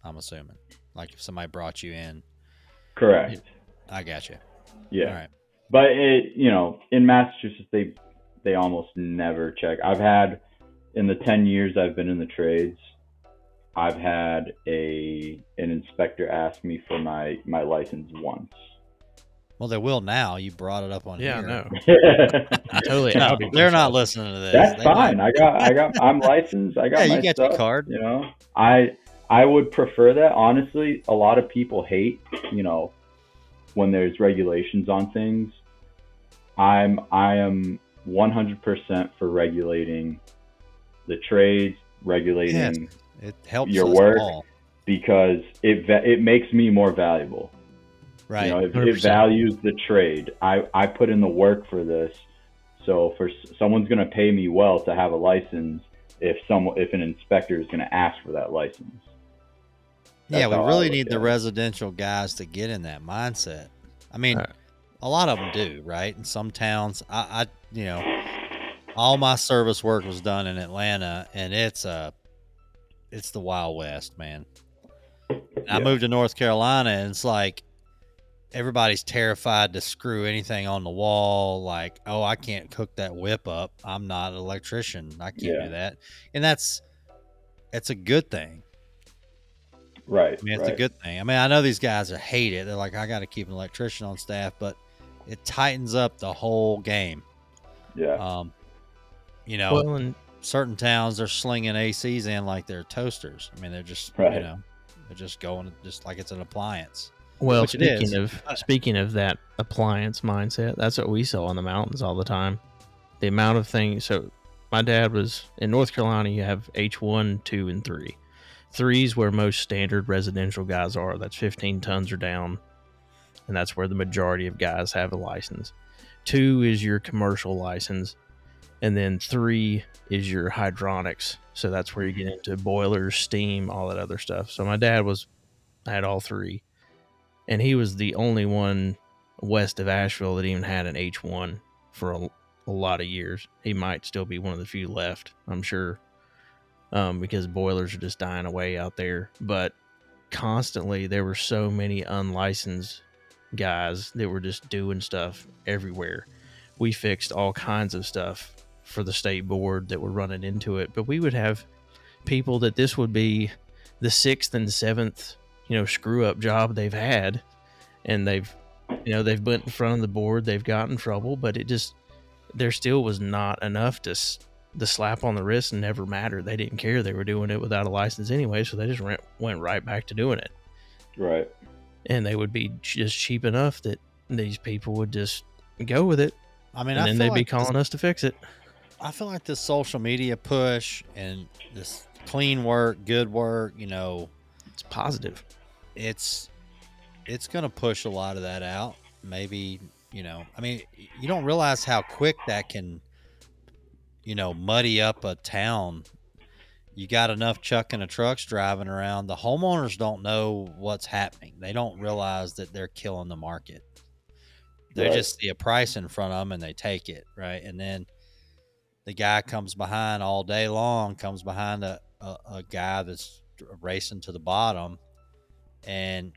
I'm assuming. Like if somebody brought you in, Correct. I got you. Yeah. All right. But it, you know, in Massachusetts, they they almost never check. I've had in the ten years I've been in the trades, I've had a an inspector ask me for my my license once. Well, they will now. You brought it up on Yeah, here. no, [LAUGHS] totally. No, they're not listening to this. They fine. might- I got I got I'm licensed. I got Yeah, my you got stuff. your card. You know, I I would prefer that. Honestly, a lot of people hate, you know, when there's regulations on things. I'm I am 100% for regulating the trades, regulating It helps Your us work. all. because it it makes me more valuable. Right. You know, it, it values the trade. I, I put in the work for this. So for someone's going to pay me well to have a license if some if an inspector is going to ask for that license. yeah, we really need the it. residential guys to get in that mindset. I mean, Right. a lot of them do, right? In some towns, I, I, you know, all my service work was done in Atlanta, and it's a it's the Wild West, man. And I moved to North Carolina, and it's like everybody's terrified to screw anything on the wall. Like, oh, I can't cook that whip up. I'm not an electrician. I can't Yeah. do that. And that's it's a good thing. Right. I mean, it's right. a good thing. I mean, I know these guys are hate it. They're like, I got to keep an electrician on staff, but it tightens up the whole game. Yeah. Um, you know, Well, and certain towns they're slinging ACs in like they're toasters. I mean, they're just you know, they're just going just like it's an appliance. Well, is. speaking of speaking of that appliance mindset, that's what we saw in the mountains all the time. The amount of things. So, my dad was in North Carolina. You have H one, two, and three. Three's where most standard residential guys are. That's 15 tons or down, and that's where the majority of guys have a license. Two is your commercial license, and then three is your hydronics. So that's where you get into boilers, steam, all that other stuff. So my dad was had all three and he was the only one west of Asheville that even had an H1 for a, a lot of years. He might still be one of the few left, I'm sure, um, because boilers are just dying away out there. But constantly, there were so many unlicensed guys that were just doing stuff everywhere. We fixed all kinds of stuff for the state board that were running into it, but we would have people that this would be the sixth and seventh you know screw up job they've had. And they've you know they've went in front of the board they've gotten trouble but it just there still was not enough to the slap on the wrist never mattered. They didn't care. They were doing it without a license anyway so they just went, went right back to doing it. Right. and they would be just cheap enough that these people would just go with it. I mean, and I then they'd like be this- calling us to fix it. I feel like this social media push and this clean work, good work, you know, it's positive it's it's going to push a lot of that out. Maybe, you know, I mean, you don't realize how quick that can you know, muddy up a town. You got enough chucking of trucks driving around. The homeowners don't know what's happening. They don't realize that they're killing the market. They Right. just see a price in front of them and they take it, right? And then the guy comes behind all day long, comes behind a, a, a guy that's racing to the bottom, and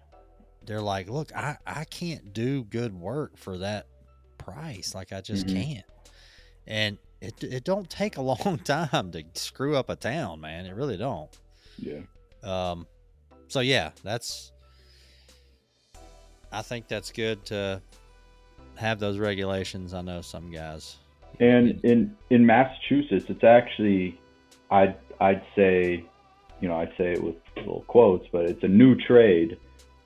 they're like, "Look, I I can't do good work for that price. Like I just Mhm. can't." And it it don't take a [LAUGHS] long time to screw up a town, man. It really don't. Yeah. Um, so yeah, that's. I think that's good to have those regulations. I know some guys. And in in Massachusetts, it's actually, I'd I'd say, you know, I'd say it with little quotes, but it's a new trade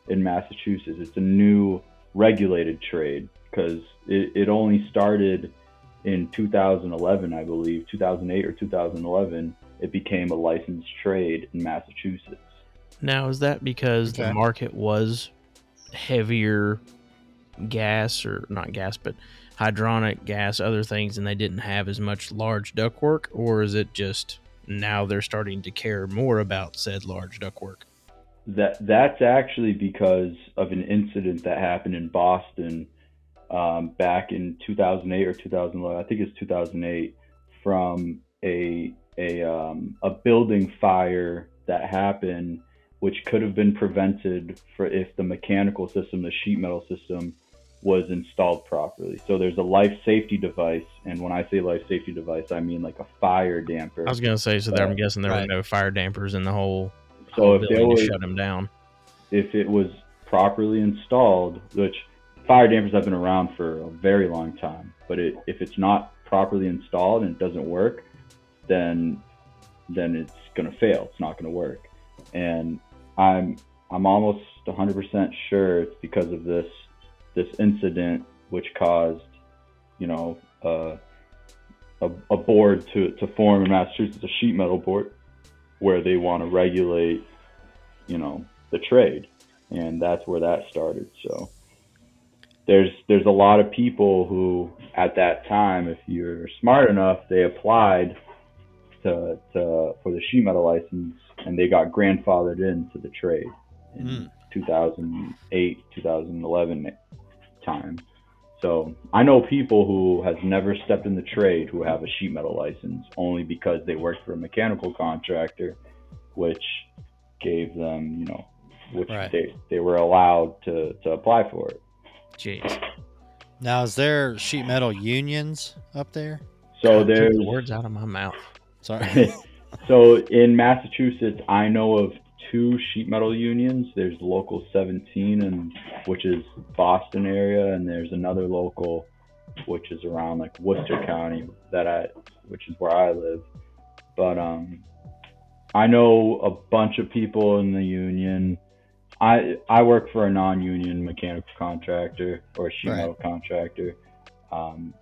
in Massachusetts. It's a new regulated trade because it, it only started in 2011, I believe, 2008 or 2011. It became a licensed trade in Massachusetts. Now, is that because Okay. the market was heavier gas or not gas, but hydronic gas, other things, and they didn't have as much large ductwork? Or is it just now they're starting to care more about said large ductwork? That that's actually because of an incident that happened in Boston um, back in 2008 or 2011. I think it's 2008 from a a um, a building fire that happened, which could have been prevented for if the mechanical system, the sheet metal system, was installed properly. So there's a life safety device, and when I say life safety device, I mean like a fire damper. I was going to say, so there, I'm uh, guessing there Right. were no fire dampers in the whole. So if Ability there to was shut him down. if it was properly installed, which fire dampers have been around for a very long time, but it, if it's not properly installed and it doesn't work, then then it's gonna fail. It's not gonna work. And I'm I'm almost 100% sure it's because of this this incident which caused, you know, uh, a, a board to, to form in Massachusetts, a sheet metal board, where they want to regulate, you know, the trade, and that's where that started. So there's there's a lot of people who at that time, if you're smart enough, they applied to, to for the sheet metal license, and they got grandfathered into the trade in Mm. 2008 2011 time. So I know people who has never stepped in the trade who have a sheet metal license only because they worked for a mechanical contractor, which gave them, you know, which Right. they, they were allowed to, to apply for it. Jeez. Now, is there sheet metal unions up there? So God, there's the words out of my mouth. Sorry. [LAUGHS] so in Massachusetts, I know of two sheet metal unions. There's local 17, and which is Boston area, and there's another local, which is around like Worcester County, that I, which is where I live. But um, I know a bunch of people in the union. I I work for a non-union mechanical contractor or a sheet Right. metal contractor. Um,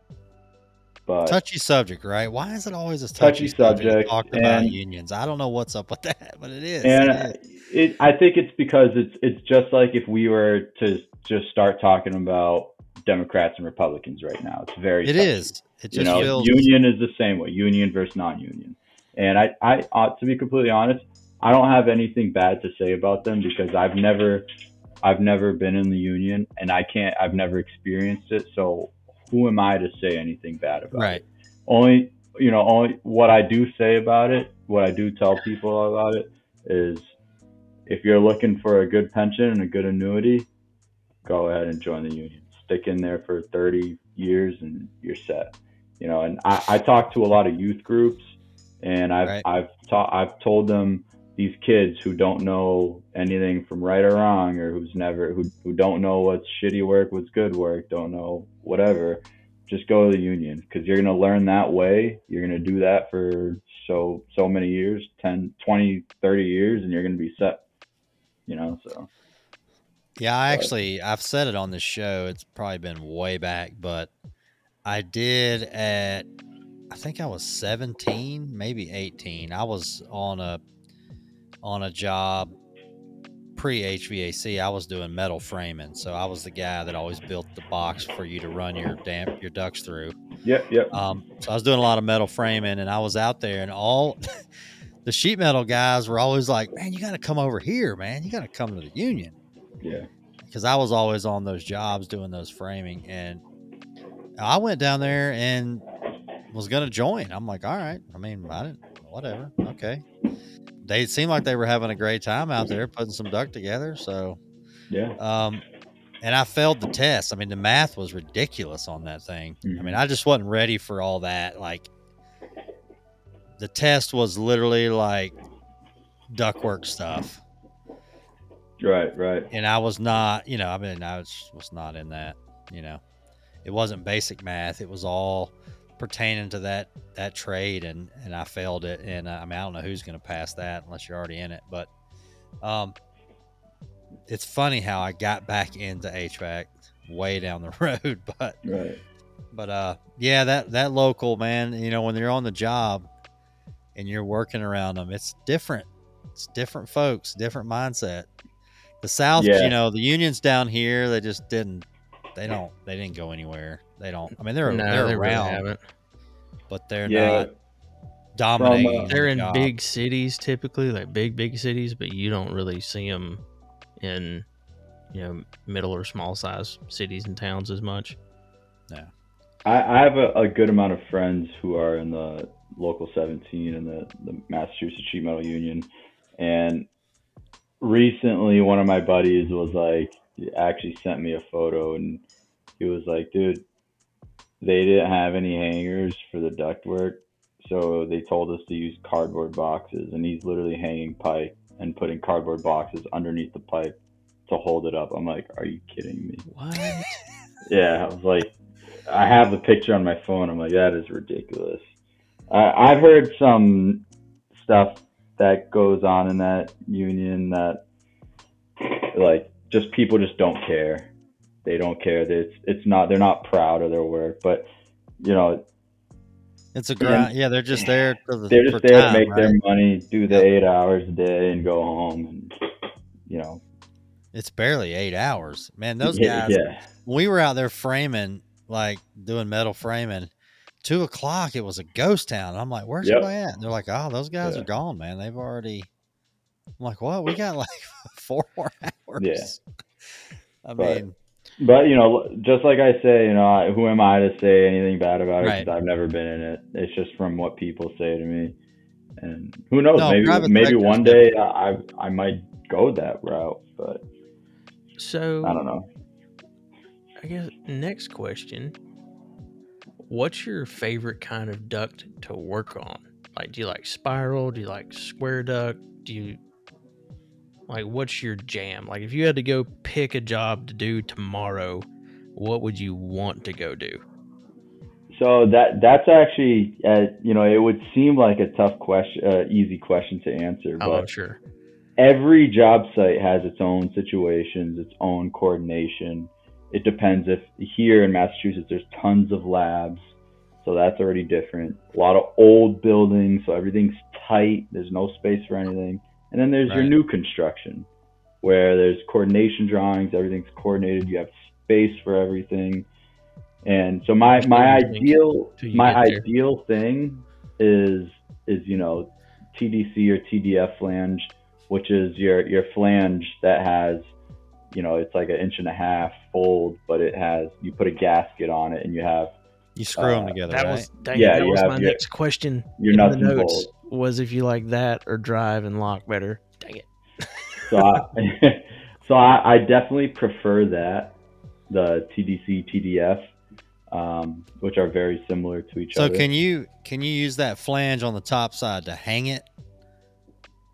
but touchy subject, right? Why is it always a touchy, Touchy subject? subject, Talk about unions. I don't know what's up with [LAUGHS] that, but it is. and It is. it, I think it's because it's it's just like if we were to just start talking about Democrats and Republicans right now. It's very It touchy. is. It You just know, feels. union is the same way, union versus non-union. And I, I, uh, to be completely honest, I don't have anything bad to say about them because I've never, I've never been in the union, and I can't, I've never experienced it. So who am I to say anything bad about it? Right. only you know only what i do say about it what i do tell people about it is if you're looking for a good pension and a good annuity go ahead and join the union stick in there for 30 years and you're set you know and i, I talk to a lot of youth groups and i've Right. i've taught i've told them these kids who don't know anything from right or wrong or who's never who, who don't know what's shitty work what's good work don't know whatever just go to the union because you're going to learn that way you're going to do that for so so many years 10 20 30 years and you're going to be set you know so Yeah, I But- actually I've said it on this show. It's probably been way back, but I did at I think I was 17, maybe 18. I was on a on a job pre HVAC. I was doing metal framing, so I was the guy that always built the box for you to run your damp your ducts through. yep yep Um, so I was doing a lot of metal framing, and I was out there, and all [LAUGHS] the sheet metal guys were always like, "Man, you got to come over here, man. You got to come to the union." yeah because I was always on those jobs doing those framing, and I went down there and was gonna join. I'm like, all right. I mean, I didn't, whatever. Okay. They seemed like they were having a great time out there putting some duct together. So, yeah um, and I failed the test. I mean, the math was ridiculous on that thing. I mean, Mhm. I just wasn't ready for all that. Like, the test was literally like ductwork stuff right right and I was not, you know, I mean, I was, was not in that, you know, it wasn't basic math. It was all pertaining to that, that trade. And, and I failed it. And uh, I mean, I don't know who's going to pass that unless you're already in it, but, um, it's funny how I got back into HVAC way down the [LAUGHS] road, but, right but, uh, yeah, that, that local man, you know, when you're on the job and you're working around them, it's different. It's different folks, different mindset. The South, Yeah. you know, the unions down here, they just didn't, they don't, they didn't go anywhere. They don't, I mean, they're, no, they're they really around, haven't. but they're yeah not dominating. uh, They're in job. big cities typically, like big big cities, but you don't really see them in you know middle or small size cities and towns as much. I, I have a, a good amount of friends who are in the local 17 and the, the Massachusetts Sheet Metal Union. And recently, one of my buddies was like, actually sent me a photo and he was like, dude, they didn't have any hangers for the ductwork. So they told us to use cardboard boxes. And he's literally hanging pipe and putting cardboard boxes underneath the pipe to hold it up. I'm like, are you kidding me? What? [LAUGHS] Yeah, I was like, I have the picture on my phone. I'm like, that is ridiculous. I I've heard some stuff that goes on in that union that, like, just people just don't care. They don't care. It's it's not. They're not proud of their work, but you know, It's a grind. Yeah, they're just there. For the, they're just there time, to make right? their money, do the Yep. eight hours a day, and go home. And you know, It's barely eight hours, man. [LAUGHS] Those guys. yeah, we were out there framing, like doing metal framing, two o'clock, it was a ghost town. I'm like, where's Yep. everybody at? And they're like, oh, those guys Yeah. are gone, man. They've already. I'm like, what? We got like [LAUGHS] four more hours. Yeah. [LAUGHS] I But- mean, But you know, just like I say, you know, who am I to say anything bad about it? Right. I've never been in it. It's just from what people say to me, and who knows? No, maybe maybe one day I I I might go that route, but So I don't know. I guess next question. What's your favorite kind of duct to work on? Like do you like spiral? Do you like square duct? Do you like what's your jam? Like if you had to go pick a job to do tomorrow, what would you want to go do? So that that's actually, uh, you know, it would seem like a tough question, uh, easy question to answer, but I'm sure. every job site has its own situations, its own coordination. It depends if here in Massachusetts there's tons of labs, so that's already different. A lot of old buildings, so everything's tight. There's no space for anything. And then there's your new construction, where there's coordination drawings. Everything's coordinated. You have space for everything. And so my my What do you think ideal my ideal thing is is you know TDC or TDF flange, which is your your flange that has you know it's like an inch and a half fold, but it has you put a gasket on it and you have you screw them uh, together, That right? was dang, Yeah, that you was have my your- next question your in nuts the and notes bolts. Was if you like that or drive and lock better. Dang it. So I [LAUGHS] so I, I definitely prefer that the TDC TDF, um, which are very similar to each so other. So can you can you use that flange on the top side to hang it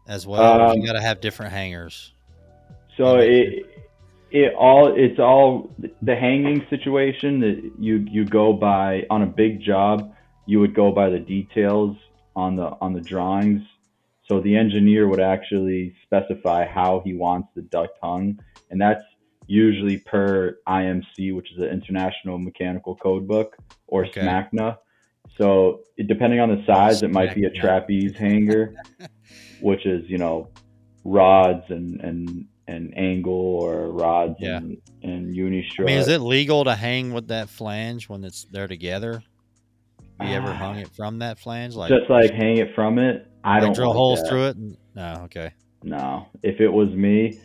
as well? Um, you got to have different hangers. So it it all it's all the hanging situation that you you go by on a big job you would go by the details on the on the drawings so the engineer would actually specify how he wants the duct hung and that's usually per IMC which is the International Mechanical Code Book or Okay. SMACNA so it, depending on the size it might be a trapeze hanger [LAUGHS] which is you know rods and and and angle or rods Yeah. and and uni I strut. mean, is it legal to hang with that flange when it's they're together? Have you ever Ah. hung it from that flange? Like, just like hang it from it? I like don't drill like holes that. through it? And, no, okay. No, if it was me,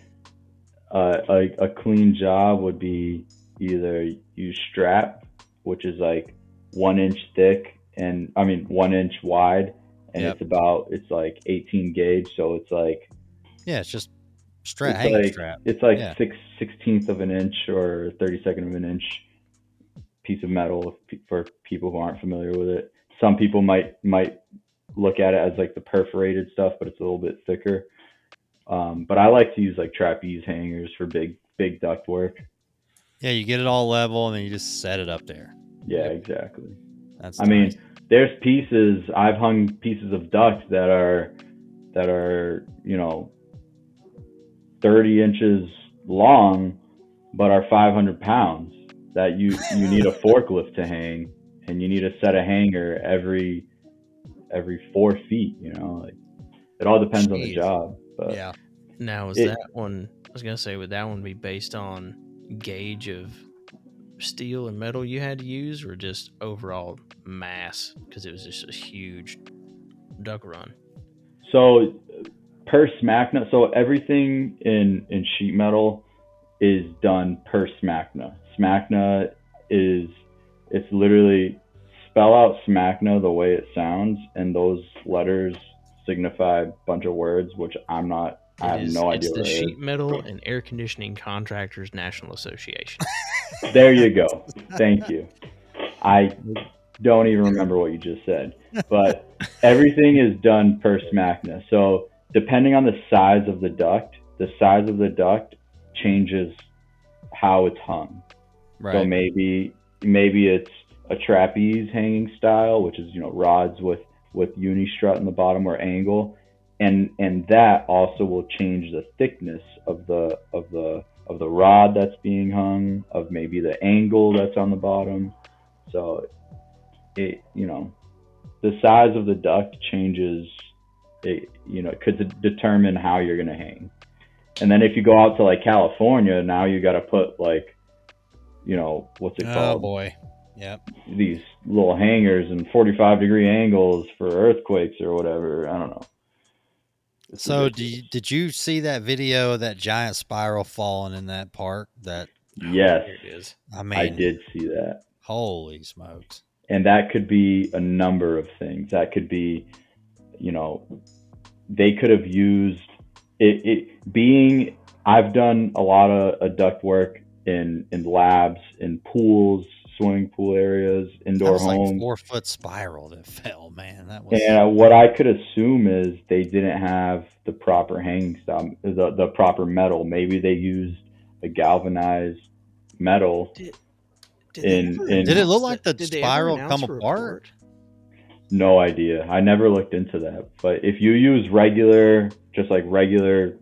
uh, a a clean job would be either use strap, which is like one inch thick and I mean one inch wide, and Yep. it's about it's like 18 gauge, so it's like Yeah, it's just strap, It's hanging like- strap. It's like Yeah. six sixteenth of an inch or thirty second of an inch piece of metal for people who aren't familiar with it. Some people might might look at it as like the perforated stuff, but it's a little bit thicker. Um, but I like to use like trapeze hangers for big big duct work. Yeah, you get it all level and then you just set it up there. Yeah, Yep. exactly. That's I mean, there's pieces I've hung pieces of duct that are that are you know 30 inches long, but are 500 pounds. That you you need a forklift to hang, and you need a set of hanger every every four feet. You know, like it all depends on the job. But yeah. Now is It- that one I was gonna say would that one be based on gauge of steel and metal you had to use or just overall mass because it was just a huge duct run. So per SMACNA, so everything in in sheet metal is done per SMACNA. SMACNA is it's literally spell out Smackna the way it sounds, and those letters signify a bunch of words, which I'm not. I have is- no it's idea the what it is. Sheet Metal and Air Conditioning Contractors National Association. [LAUGHS] There you go. Thank you. I don't even remember what you just said, but everything is done per SMACNA. So depending on the size of the duct, the size of the duct changes how it's hung. Right. So maybe maybe it's a trapeze hanging style, which is you know rods with with uni strut in the bottom or angle, and and that also will change the thickness of the of the of the rod that's being hung, of maybe the angle that's on the bottom. So it you know the size of the duct changes. It you know it could determine how you're gonna hang. And then if you go out to like California, now you got to put like, you know, what's it called? oh boy. Yep. These little hangers and 45 degree angles for earthquakes or whatever. I don't know. It's So do you, did you see that video of that giant spiral falling in that park? That Yes, Here it is. I mean, I did see that. Holy smokes! And that could be a number of things. That could be, you know, they could have used it, it being I've done a lot of uh, duct work in in labs, in pools, swimming pool areas, That indoor was like homes. four foot spiral that [LAUGHS] fell. Man, that was And what I could assume is they didn't have the proper hanging style, the, the proper metal. Maybe they used a galvanized metal. Did In- ever in- Did it look like the did spiral come apart? No idea. I never looked into that. But if you use regular, just like regular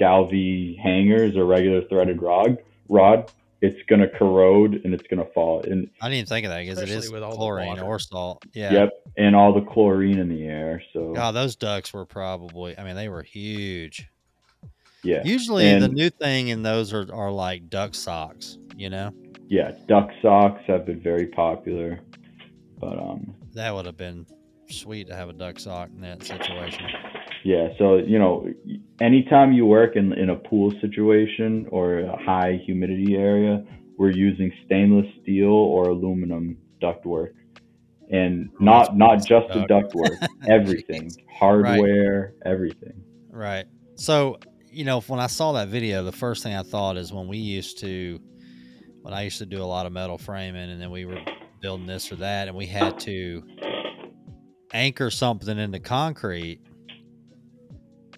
Galvi hangers or regular threaded rod, rod, it's gonna corrode and it's gonna fall. And I didn't even think of that because it is with all the chlorine water. or salt. Yeah. yep, and all the chlorine in the air. So God, those ducts were probably. I mean, they were huge. yeah, Usually, the new thing in those are, are like duct socks. You know, yeah. Duct socks have been very popular, but um, that would have been sweet to have a duct sock in that situation. Yeah, so you know, anytime you work in in a pool situation or a high humidity area, we're using stainless steel or aluminum ductwork, and oh, not not just the duct. ductwork, [LAUGHS] everything, hardware, everything. Right. So, you know, when I saw that video, the first thing I thought is when we used to, when I used to do a lot of metal framing and then we were building this or that and we had to anchor something into concrete,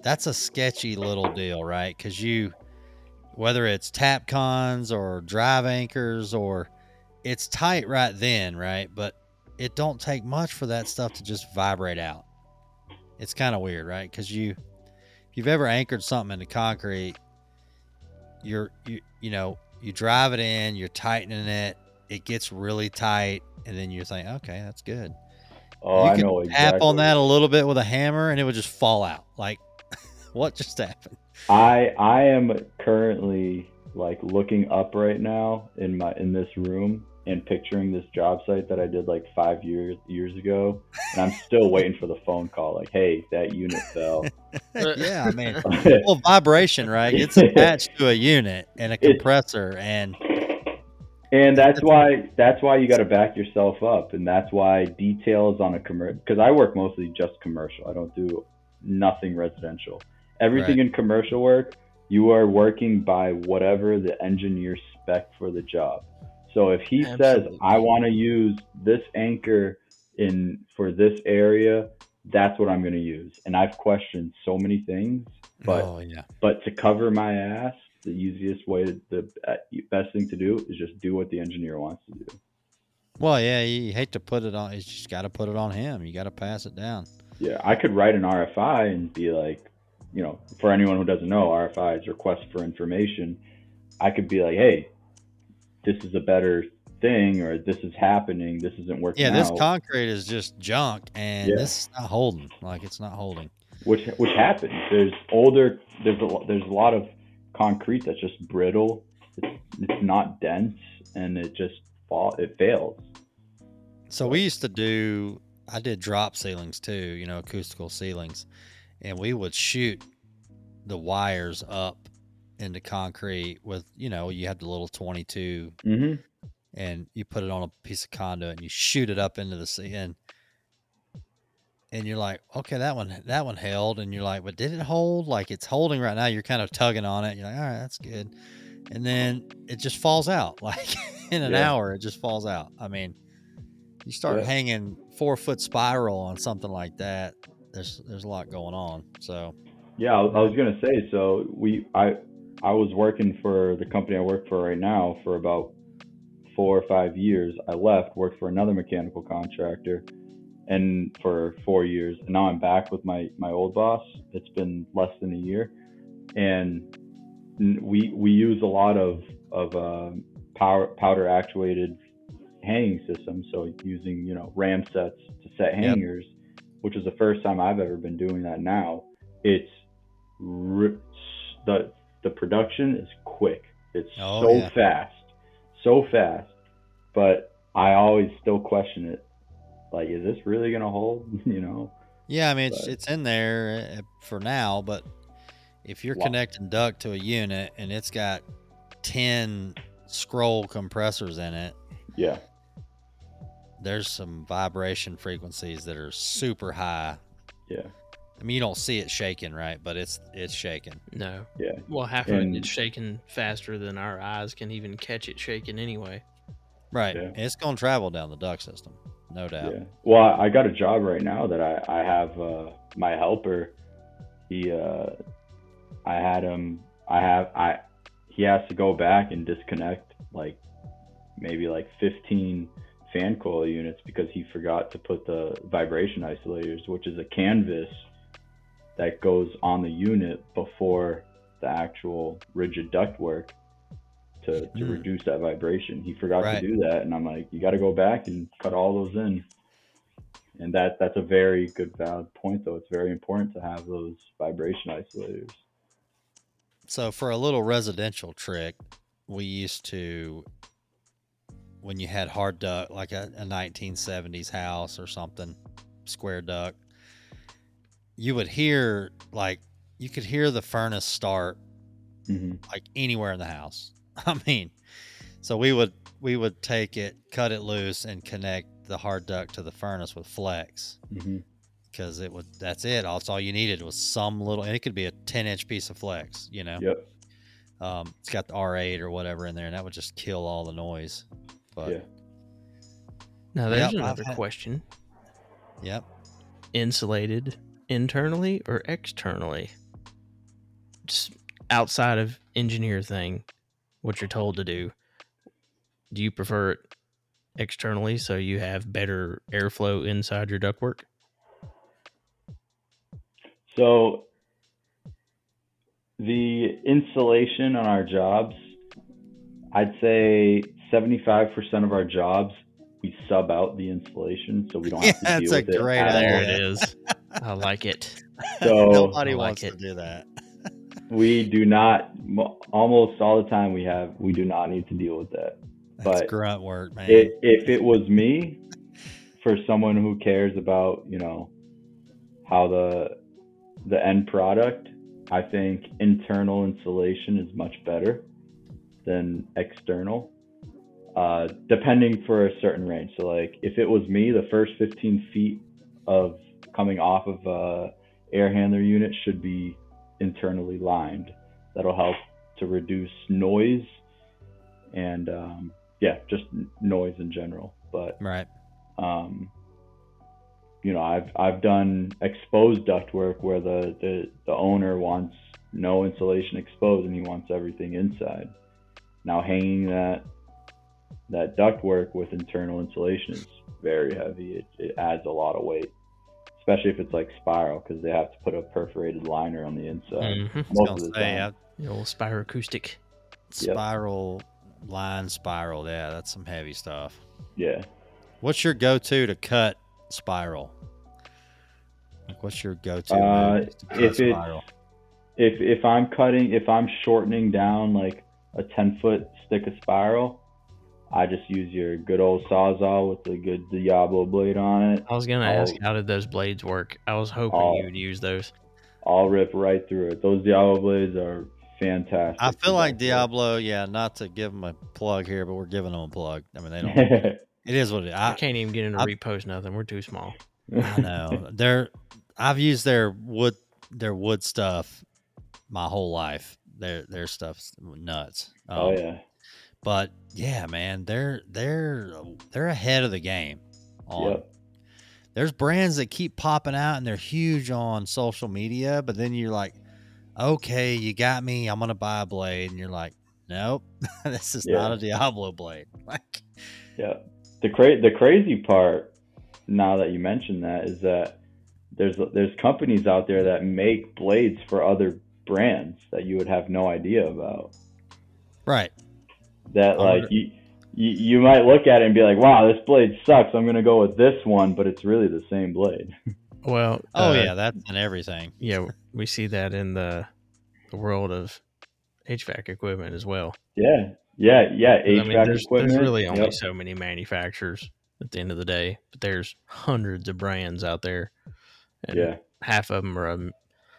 that's a sketchy little deal, right? Because you, whether it's Tapcons or drive anchors or it's tight right then, right? But it don't take much for that stuff to just vibrate out. It's kind of weird, right? Because you, if you've ever anchored something into concrete, you're you you know you drive it in, you're tightening it, it gets really tight, and then you're thinking, okay, that's good. Oh, you I could know tap on that a little bit with a hammer, and it would just fall out. Like, [LAUGHS] what just happened? I I am currently like looking up right now in my in this room and picturing this job site that I did like five years years ago, and I'm still waiting for the phone call. Like, hey, that unit fell. [LAUGHS] yeah, I mean, [LAUGHS] well, vibration, right? It's attached to a unit and a compressor, and and that's why that's why you got to back yourself up, and that's why details on a commercial. Because I work mostly just commercial. I don't do nothing residential. Everything in commercial work, you are working by whatever the engineer spec for the job. So if he says, "I want to use this anchor in for this area," that's what I'm going to use. And I've questioned so many things, but oh yeah, but to cover my ass, the easiest way, the uh, best thing to do is just do what the engineer wants to do. well, yeah, you hate to put it on. You just got to put it on him. You got to pass it down. Yeah, I could write an RFI and be like, you know, for anyone who doesn't know, RFI is request for information. I could be like, hey, this is a better thing, or this is happening, this isn't working Yeah, this out, concrete is just junk, and Yeah. this is not holding. Like it's not holding. which which happens. There's older, there's a there's a lot of concrete that's just brittle. It's, it's not dense, and it just fall, it fails. So we used to do. I did drop ceilings too. You know, acoustical ceilings, and we would shoot the wires up into concrete with. You know, you had the little twenty-two, hmm and you put it on a piece of conduit, and you shoot it up into the ceiling. And you're like, okay, that one, that one held, and you're like, but did it hold? Like it's holding right now. You're kind of tugging on it. You're like, all right, that's good. And then it just falls out. [LAUGHS] Like in an Yeah. hour, it just falls out. I mean, you start Yeah. hanging four foot spiral on something like that. There's there's a lot going on. So Yeah, I, I was gonna say. So we, I, I was working for the company I work for right now for about four or five years. I left, worked for another mechanical contractor, and for four years. And now I'm back with my my old boss. It's been less than a year, and we we use a lot of of um, power powder actuated hanging systems. So using you know ram sets to set Yep. hangers, which is the first time I've ever been doing that. Now it's r- the the production is quick. It's Oh, so yeah. fast, so fast. But I always still question it. Like, is this really gonna hold? [LAUGHS] you know? Yeah, I mean it's But- it's in there uh, for now, but if you're Wow. connecting duct to a unit and it's got ten scroll compressors in it, Yeah, there's some vibration frequencies that are super high. yeah, I mean, you don't see it shaking, right? But it's it's shaking. No. yeah. Well, half of And- it is shaking faster than our eyes can even catch it shaking anyway. Right. Yeah. It's going to travel down the duct system, no doubt. Yeah. Well, I got a job right now that I I have uh, my helper. He uh, I had him. I have I. He has to go back and disconnect like maybe like 15 fan coil units because he forgot to put the vibration isolators, which is a canvas that goes on the unit before the actual rigid ductwork to, to Hmm. reduce that vibration. He forgot Right. to do that, and I'm like, you got to go back and cut all those in. And that that's a very good valid point, though. It's very important to have those vibration isolators. So for a little residential trick, we used to when you had hard duct like a, a 1970s house or something, square duct, you would hear like you could hear the furnace start hmm like anywhere in the house. [LAUGHS] I mean, so we would we would take it, cut it loose, and connect the hard duct to the furnace with flex because it would. That's it. All, that's all you needed was some little, and it could be a ten inch piece of flex. You know, Yep. um, it's got the R8 or whatever in there, and that would just kill all the noise. But Yeah. Now, there's Yep, another had- question yep, insulated internally or externally? Just outside of engineer thing, what you're told to do. Do you prefer it externally so you have better airflow inside your ductwork? So the insulation on our jobs, I'd say 75% of our jobs we sub out the insulation so we don't have [LAUGHS] to Yeah, deal that's a great idea. There it is. I like it. So [LAUGHS] nobody I like wants it. to do that. We do not almost all the time we have we do not need to deal with that. That's But grunt work, man. It, if it was me, for someone who cares about you know how the the end product, I think internal insulation is much better than external. Uh, depending for a certain range. So like if it was me, the first 15 feet of coming off of a air handler unit should be internally lined. That'll help to reduce noise and um, yeah, just noise in general. But right. um, you know, I've I've done exposed ductwork where the, the the owner wants no insulation exposed and he wants everything inside. Now hanging that that ductwork with internal insulation is very heavy. It, it adds a lot of weight, especially if it's like spiral because they have to put a perforated liner on the inside hmm I was most gonna of the say, time. The old spiroacoustic. spiral line spiral. Yeah, that's some heavy stuff. Yeah. What's your go-to to cut spiral? Like, what's your go-to? Uh, to cut if it's spiral? if if I'm cutting, if I'm shortening down like a 10 foot stick of spiral, I just use your good old sawzall with the good Diablo blade on it. I was gonna I'll- ask how did those blades work? I was hoping I'll- you would use those. I'll rip right through it. Those Diablo blades are fantastic. I feel like ductwork. Diablo. Yeah, not to give them a plug here, but we're giving them a plug. I mean, they don't. [LAUGHS] it is what it is. I, I, can't even get into I- repost nothing. We're too small. I know. They're. I've used their wood, their wood stuff, my whole life. Their their stuff's nuts. oh Um, yeah. But yeah, man, they're they're they're ahead of the game. On Yep. there's brands that keep popping out and they're huge on social media, but then you're like, okay, you got me. I'm gonna buy a blade, and you're like, nope, [LAUGHS] this is Yeah. not a Diablo blade. [LAUGHS] Like, Yeah. The cra- the crazy part now that you mention that is that there's there's companies out there that make blades for other brands that you would have no idea about. right? That I like wonder- you, you you might look at it and be like, "Wow, this blade sucks. I'm going to go with this one," but it's really the same blade. [LAUGHS] Well, Oh uh, yeah, that's in everything. yeah, we see that in the the world of HVAC equipment as well. Yeah. Yeah, yeah, I HVAC mean, there's, equipment. there's really only Yep. so many manufacturers at the end of the day, but there's hundreds of brands out there, and Yeah. half of them are a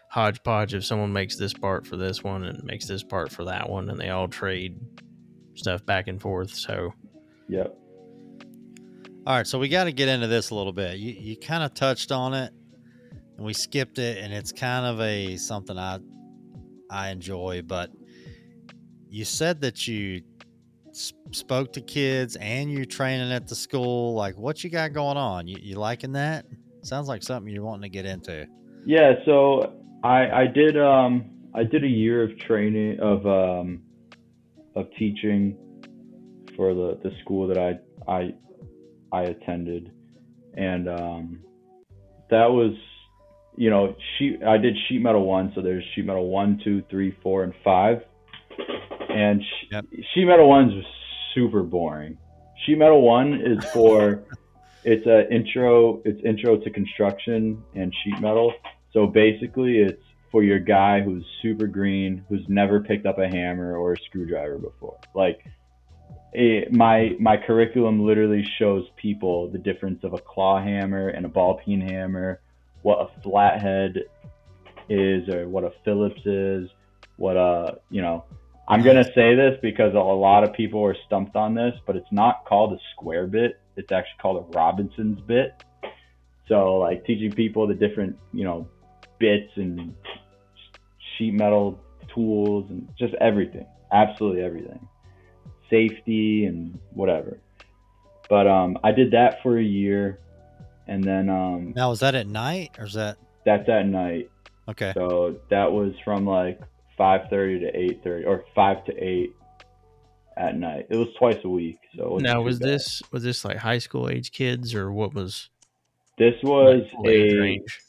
hodgepodge. If someone makes this part for this one and makes this part for that one, and they all trade stuff back and forth. So Yep. All right, so we got to get into this a little bit. You you kind of touched on it, and we skipped it, and it's kind of a something I I enjoy. But you said that you s- spoke to kids and you're training at the school. Like, what you got going on? You, you liking that? Sounds like something you're wanting to get into. Yeah, so I I did um I did a year of training of um of teaching for the the school that I I I attended, and um that was you know sheet I did sheet metal one, so there's sheet metal one, two, three, four, and five, and Yep. sheet metal one's was super boring. Sheet metal one is for [LAUGHS] it's a intro it's intro to construction and sheet metal so basically it's for your guy who's super green who's never picked up a hammer or a screwdriver before. Like it, my my curriculum literally shows people the difference of a claw hammer and a ball peen hammer what a flathead is or what a phillips is what a you know. I'm going to say this because a lot of people are stumped on this but it's not called a square bit. It's actually called a robinson's bit. So like teaching people the different you know bits and sheet metal tools and just everything absolutely everything safety and whatever but um i did that for a year and then um Now, is that at night or is that that's at night okay? so that was from like 5:30 to 8:30 or 5 to 8 at night. It was twice a week. So now was bad. this was this like high school age kids or what was this was like, a range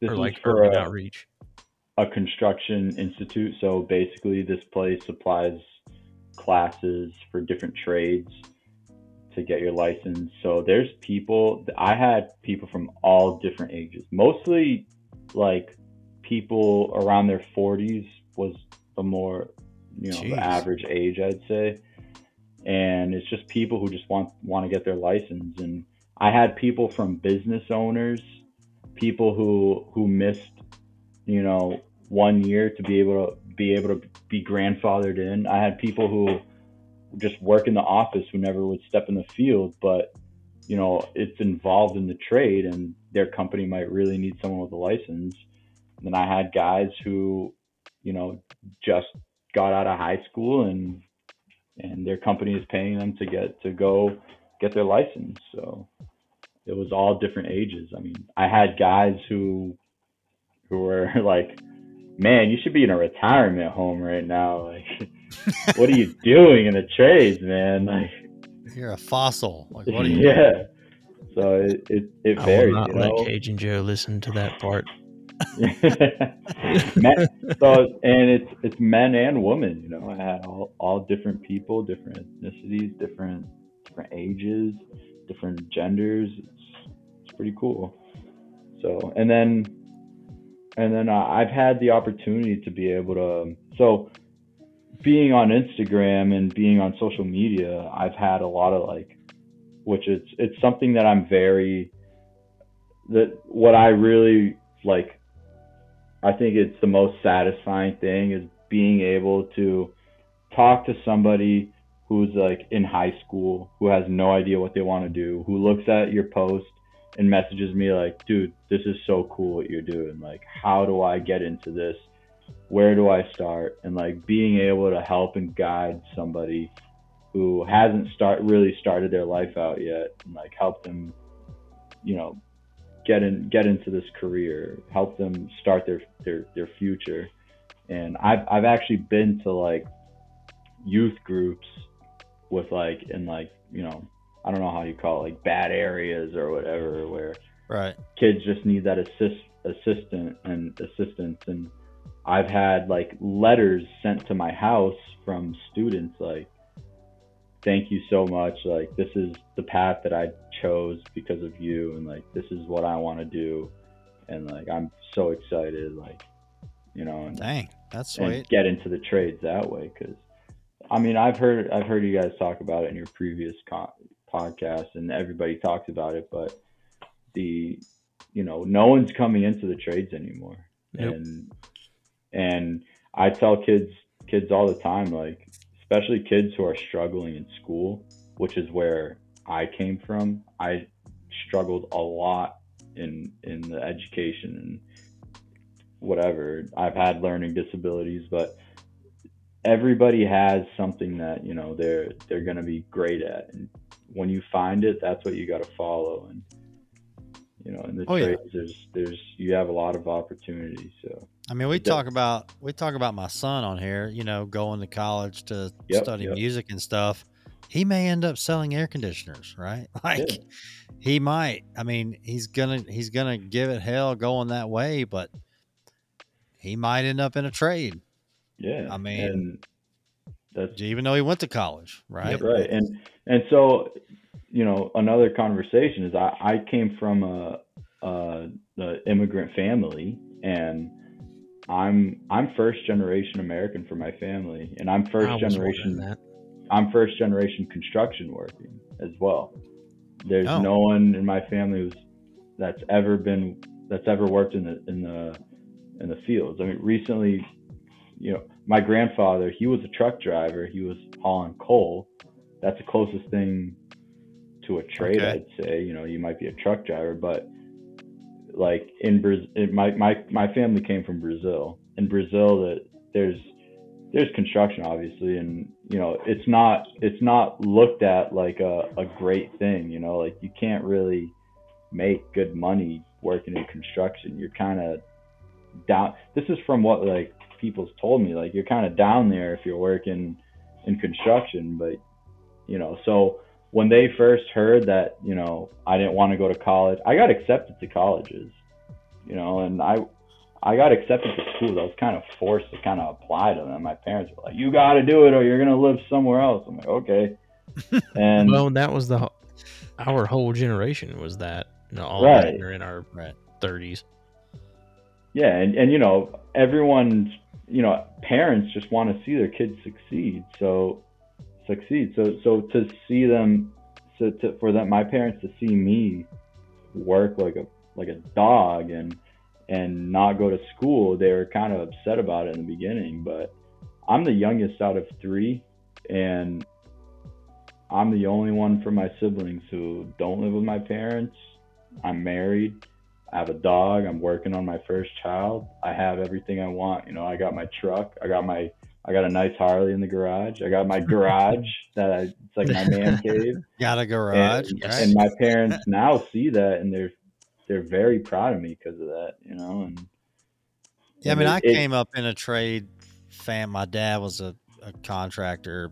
this or was like for urban a, outreach? A construction institute. So basically this place supplies classes for different trades to get your license. So there's people I had people from all different ages. Mostly like people around their 40s was the more you know Jeez. the average age I'd say. And it's just people who just want want to get their license and I had people from business owners, people who who missed you know one year to be able to be able to be grandfathered in. I had people who just work in the office who never would step in the field, but you know it's involved in the trade, and their company might really need someone with a license. And then I had guys who, you know, just got out of high school and and their company is paying them to get to go get their license. So it was all different ages. I mean, I had guys who who were [LAUGHS] like, "Man, you should be in a retirement home right now. [LAUGHS] Like, what are you [LAUGHS] doing in the trades, man? Like, You're a fossil. Like, what are you? yeah." So it it, it I will not you let know. Cajun Joe listen to that part. men, so and it's it's men and women. You know, I had all all different people, different ethnicities, different different ages, different genders. It's it's pretty cool. So and then and then uh, I've had the opportunity to be able to so being on Instagram and being on social media, I've had a lot of like, which it's it's something that I'm very that what I really like I think it's the most satisfying thing is being able to talk to somebody who's like in high school, who has no idea what they want to do, who looks at your post and messages me like, dude, this is so cool what you're doing. Like, how do I get into this? Where do I start? And like being able to help and guide somebody who hasn't start really started their life out yet and like help them, you know, get in get into this career, help them start their their their future. and I've I've actually been to like youth groups with like in like you know I don't know how you call it like bad areas or whatever where Right. kids just need that assist assistant and assistance and I've had like letters sent to my house from students like thank you so much like this is the path that I chose because of you and like this is what I want to do and like I'm so excited like you know and, Dang, that's and sweet. get into the trades that way because I mean I've heard I've heard you guys talk about it in your previous co- podcast and everybody talks about it but the you know no one's coming into the trades anymore. Nope. and and I tell kids kids all the time like especially kids who are struggling in school which is where I came from I struggled a lot in in the education and whatever. I've had learning disabilities but everybody has something that you know they're they're going to be great at. And when you find it that's what you got to follow and you know in the Oh, yeah. trades there's there's you have a lot of opportunities so I mean, we talk about we talk about my son on here. You know, going to college to Yep, study yep. music and stuff. He may end up selling air conditioners, right? [LAUGHS] Like Yeah. he might. I mean, he's gonna he's gonna give it hell going that way, but he might end up in a trade, yeah I mean, and that's even though he went to college, right? right and and so you know another conversation is i i came from a a, a immigrant family and i'm i'm first generation american for my family and i'm first generation that. i'm first generation construction working as well there's Oh. no one in my family who's that's ever been that's ever worked in the in the in the fields i mean recently you know my grandfather he was a truck driver. He was hauling coal. That's the closest thing to a trade Okay. i'd say. You know you might be a truck driver but like in brazil my, my my family came from brazil. In brazil that there's there's construction obviously and you know it's not it's not looked at like a, a great thing you know? Like you can't really make good money working in construction. You're kind of down this is from what like people's told me like you're kind of down there if you're working in construction but you know so when they first heard that you know i didn't want to go to college i got accepted to colleges you know and i i got accepted to schools i was kind of forced to kind of apply to them my parents were like you got to do it or you're going to live somewhere else i'm like okay [LAUGHS] and Well, that was the whole- our whole generation was that. You know, all Right. right. in our Right. thirties. yeah and, and you know everyone's you know parents just want to see their kids succeed so succeed. So so to see them so to, for them my parents to see me work like a like a dog and and not go to school they were kind of upset about it in the beginning but i'm the youngest out of three and i'm the only one from my siblings who don't live with my parents. I'm married I have a dog. I'm working on my first child. I have everything I want. You know, I got my truck. I got my I got a nice Harley in the garage. I got my [LAUGHS] garage that I, it's like my man [LAUGHS] cave. Got a garage, And, right? and my [LAUGHS] parents now see that and they're they're very proud of me because of that. You know, and Yeah, I mean, I it- it- came up in a trade fam. My dad was a, a contractor,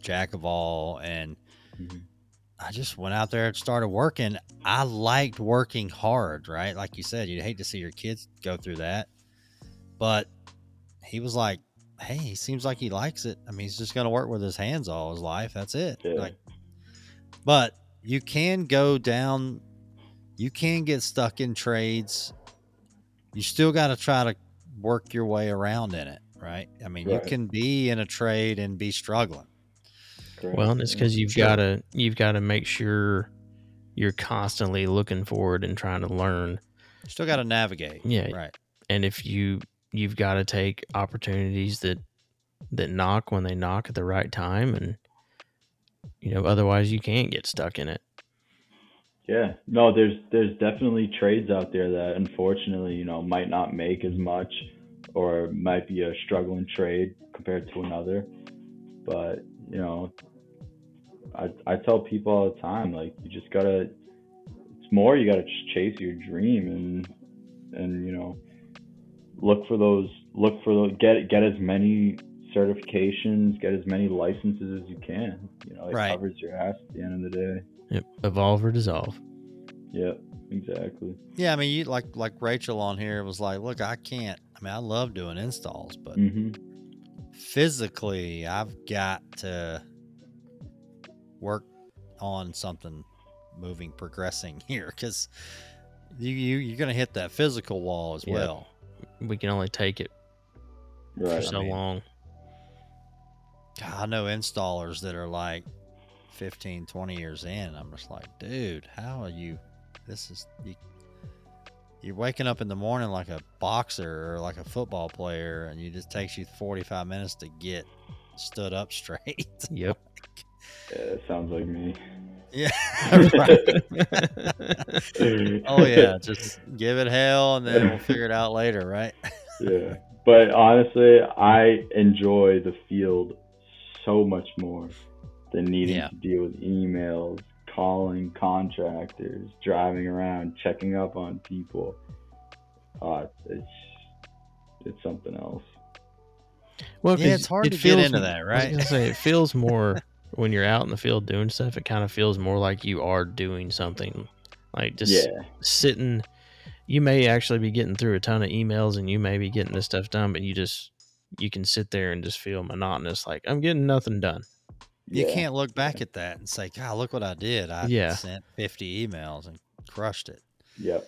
jack of all, and Mhm. I just went out there and started working. I liked working hard, right? Like you said, you'd hate to see your kids go through that. But he was like, hey, he seems like he likes it. I mean, he's just going to work with his hands all his life. That's it. Yeah. Like, but you can go down, you can get stuck in trades. You still got to try to work your way around in it, right? I mean, Right. you can be in a trade and be struggling. Correct. Well, and it's because you've Sure. got to you've got to make sure you're constantly looking forward and trying to learn. You still got to navigate. Yeah. Right. And if you you've got to take opportunities that that knock when they knock at the right time, and you know otherwise you can't get stuck in it. Yeah, no, there's there's definitely trades out there that unfortunately, you know, might not make as much or might be a struggling trade compared to another. But, you know, I I tell people all the time, like you just gotta it's more you gotta just chase your dream and and you know look for those. Look for those. Get get as many certifications, get as many licenses as you can. You know, it Right. covers your ass at the end of the day. Yep. Evolve or dissolve. Yep, exactly. Yeah, I mean, you like like Rachel on here was like, look, I can't. I mean, I love doing installs, but hmm physically, I've got to work on something, moving, progressing [LAUGHS] here, because you, you you're gonna hit that physical wall as Yeah. well. We can only take it for Right. so mean- long. God, I know installers that are like 15, 20 years in. I'm just like, dude, how are you? This is you. You're waking up in the morning like a boxer or like a football player, and it just takes you 45 minutes to get stood up [LAUGHS] straight. Yep. [LAUGHS] Yeah, it sounds like me. yeah. [LAUGHS] [LAUGHS] Oh yeah, just give it hell, and then we'll figure it out later, right? [LAUGHS] yeah. But honestly, I enjoy the field so much more than needing Yeah. to deal with emails, calling contractors, driving around, checking up on people. Uh, it's it's something else. Well, Yeah, 'cause it's hard it to get feels- into that, I was right? gonna say it feels more when you're out in the field doing stuff. It kind of feels more like you are doing something, like just yeah, sitting. You may actually be getting through a ton of emails, and you may be getting this stuff done, but you just you can sit there and just feel monotonous, like I'm getting nothing done. You yeah. can't look back at that and say, "God, look what I did! I Yeah. sent 50 emails and crushed it." Yep.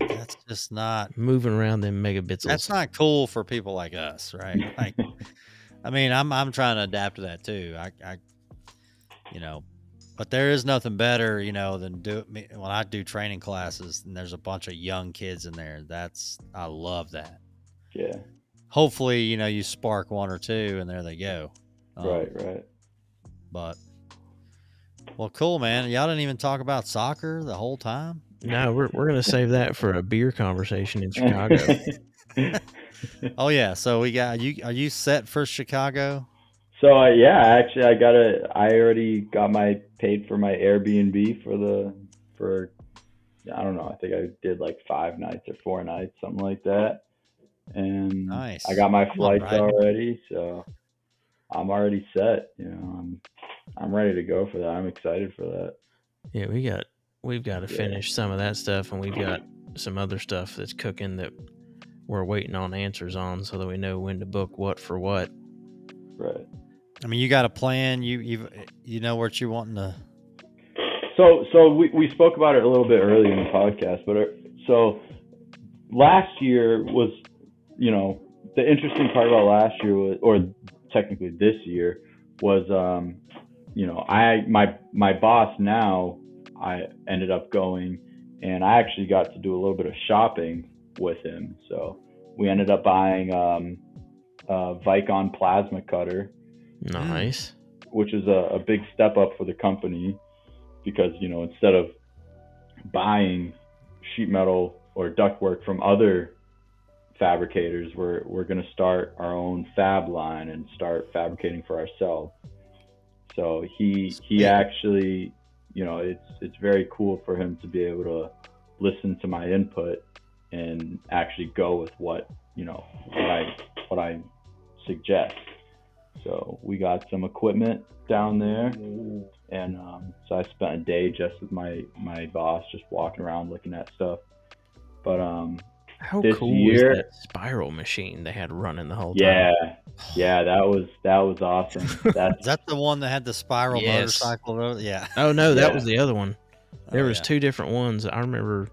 Like, that's just not. Moving around them megabits. That's not cool for people like us, right? Like, I mean, I'm I'm trying to adapt to that too. I, I, you know, but there is nothing better, you know, than do me when I do training classes and there's a bunch of young kids in there. That's I love that. Yeah. Hopefully, you know, you spark one or two, and there they go. Um, right. Right. But well, cool, man. Y'all didn't even talk about soccer the whole time. No, we're we're gonna save that for a beer conversation in Chicago. [LAUGHS] [LAUGHS] Oh yeah, so we got you. Are you set for Chicago? So uh, yeah, actually, I got a. I already got my paid for my Airbnb for the for. I don't know. I think I did like five nights or four nights, something like that. And Nice. I got my Come on, flights already, so I'm already set. You know, I'm I'm ready to go for that. I'm excited for that. yeah, we got we've got to Yeah. finish some of that stuff, and we've got some other stuff that's cooking that we're waiting on answers on, so that we know when to book what for what. Right. I mean, you got a plan. You you you know what you're wanting to. So, so we, we spoke about it a little bit earlier in the podcast, but uh, so last year was, you know, the interesting part about last year was, or technically this year was, um, you know, I my my boss now, I ended up going, and I actually got to do a little bit of shopping with him. So we ended up buying um, a Vicon plasma cutter Nice. which is a, a big step up for the company because you know instead of buying sheet metal or ductwork from other fabricators we're we're going to start our own fab line and start fabricating for ourselves. So he he actually you know it's it's very cool for him to be able to listen to my input and actually go with what you know what I what I suggest so we got some equipment down there, and um, so I spent a day just with my my boss, just walking around looking at stuff. But um, How This cool year- was that spiral machine they had running the whole time? yeah, yeah, that was that was awesome. [LAUGHS] That's Is that the one that had the spiral Yes. motorcycle? Yeah. Oh no, that Yeah. was the other one. There Oh, was yeah. two different ones. I remember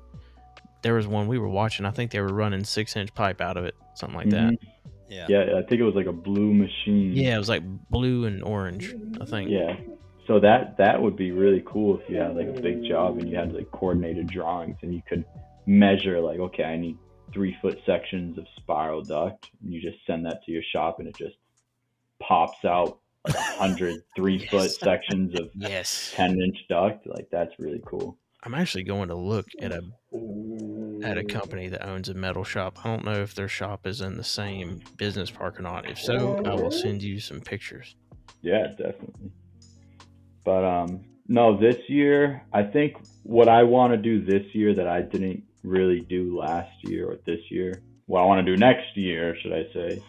there was one we were watching. I think they were running six inch pipe out of it, something like that. Yeah. yeah, I think it was like a blue machine. Yeah, it was like blue and orange. I think. yeah. So that that would be really cool if you had like a big job and you had like coordinated drawings and you could measure like okay, I need three foot sections of spiral duct. And you just send that to your shop and it just pops out like a hundred [LAUGHS] three foot sections of Yes. 10 inch duct like that's really cool I'm actually going to look at a at a company that owns a metal shop. I don't know if their shop is in the same business park or not. If so, I will send you some pictures. yeah definitely but um no this year i think what i want to do this year that i didn't really do last year or this year what I want to do next year, should I say,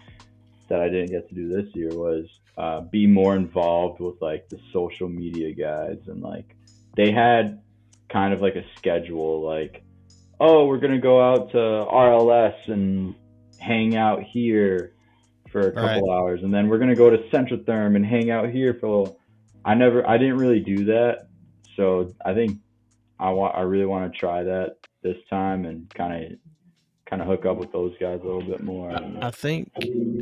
that I didn't get to do this year was uh, be more involved with like the social media guys and like they had kind of like a schedule like oh we're gonna go out to RLS and hang out here for a couple hours and then we're gonna go to Centrotherm and hang out here for a little I never I didn't really do that so I think I want I really want to try that this time and kind of kind of hook up with those guys a little bit more. I think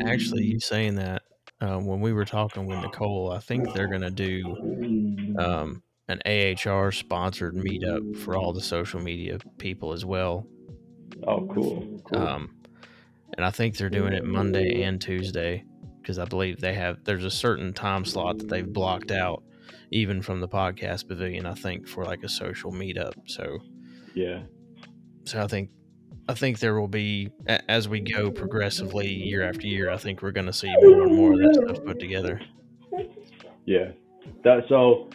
actually you saying that um, when we were talking with Nicole, I think they're going to do um, an AHR sponsored meetup for all the social media people as well. Oh, cool. cool. Um, and I think they're doing it Monday and Tuesday because I believe they have. There's a certain time slot that they've blocked out, even from the podcast pavilion. I think for like a social meetup. So yeah. So I think I think there will be as we go progressively year after year. I think we're going to see more and more of that stuff put together. Yeah, that so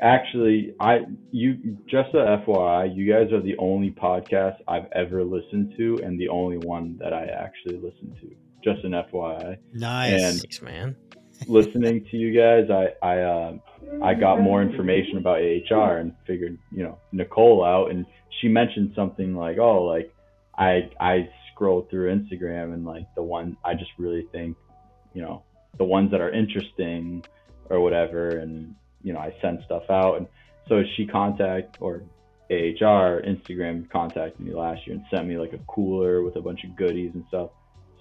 actually I you just a FYI, you guys are the only podcast I've ever listened to and the only one that I actually listen to. Just an FYI. Nice, and Thanks, man. [LAUGHS] listening to you guys, I I uh, I got more information about AHR and figured you know Nicole out, and she mentioned something like, oh, like I I scroll through Instagram and like the one I just really think, you know, the ones that are interesting or whatever, and you know I send stuff out, and so she contact or AHR Instagram contacted me last year and sent me like a cooler with a bunch of goodies and stuff.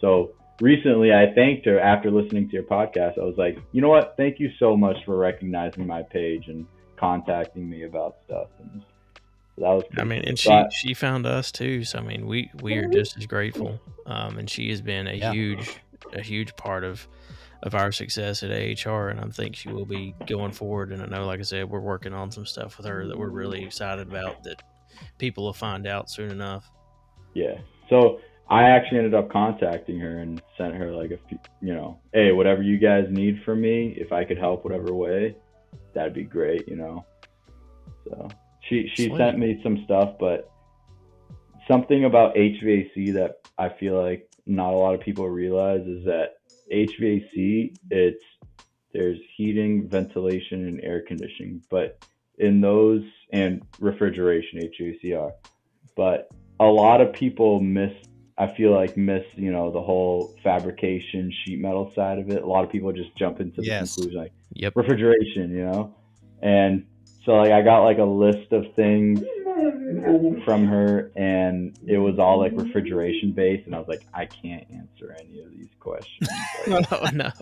So recently I thanked her after listening to your podcast. I was like, you know what? Thank you so much for recognizing my page and contacting me about stuff. And so that was. I mean, and she but, she found us too. So I mean, we we are just as grateful. Um, and she has been a Yeah. huge a huge part of of our success at AHR, and I think she will be going forward. And I know, like I said, we're working on some stuff with her that we're really excited about that people will find out soon enough. yeah. So I actually ended up contacting her and sent her like a few, you know, hey, whatever you guys need from me, if I could help whatever way, that'd be great, you know. So she she Sweet. sent me some stuff, but something about HVAC that I feel like not a lot of people realize is that HVAC it's there's heating, ventilation, and air conditioning, but in those and refrigeration HVACR, but a lot of people miss. I feel like miss you know the whole fabrication sheet metal side of it. A lot of people just jump into the Yes. conclusion like Yep. refrigeration, you know, and so like I got like a list of things [LAUGHS] from her, and it was all like refrigeration based, and I was like, I can't answer any of these questions. Like, [LAUGHS] oh no. [LAUGHS]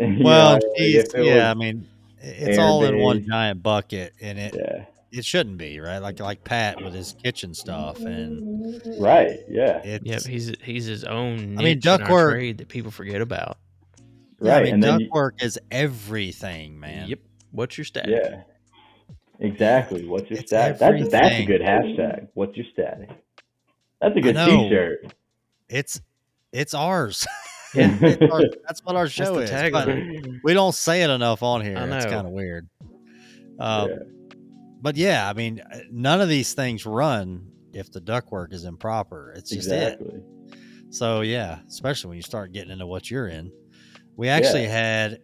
Well, know, geez, if yeah, I mean, it's all in one giant bucket, and it yeah, it shouldn't be right. Like like Pat with his kitchen stuff, and right, yeah, it's Yep. He's he's his own. I mean, niche in our ductwork- trade that people forget about. yeah, I mean, and then you- is everything, man. Yep. What's your status? yeah, exactly. What's your It's stat? That's that's a good hashtag. What's your static? That's a good know. T-shirt. It's it's ours. [LAUGHS] Yeah. It's our- that's what our show is. but we don't say it enough on here. I It's kind of weird. Um, Yeah. But yeah, I mean, uh, none of these things run if the ductwork is improper. It's just it. So yeah, especially when you start getting into what you're in. We actually had,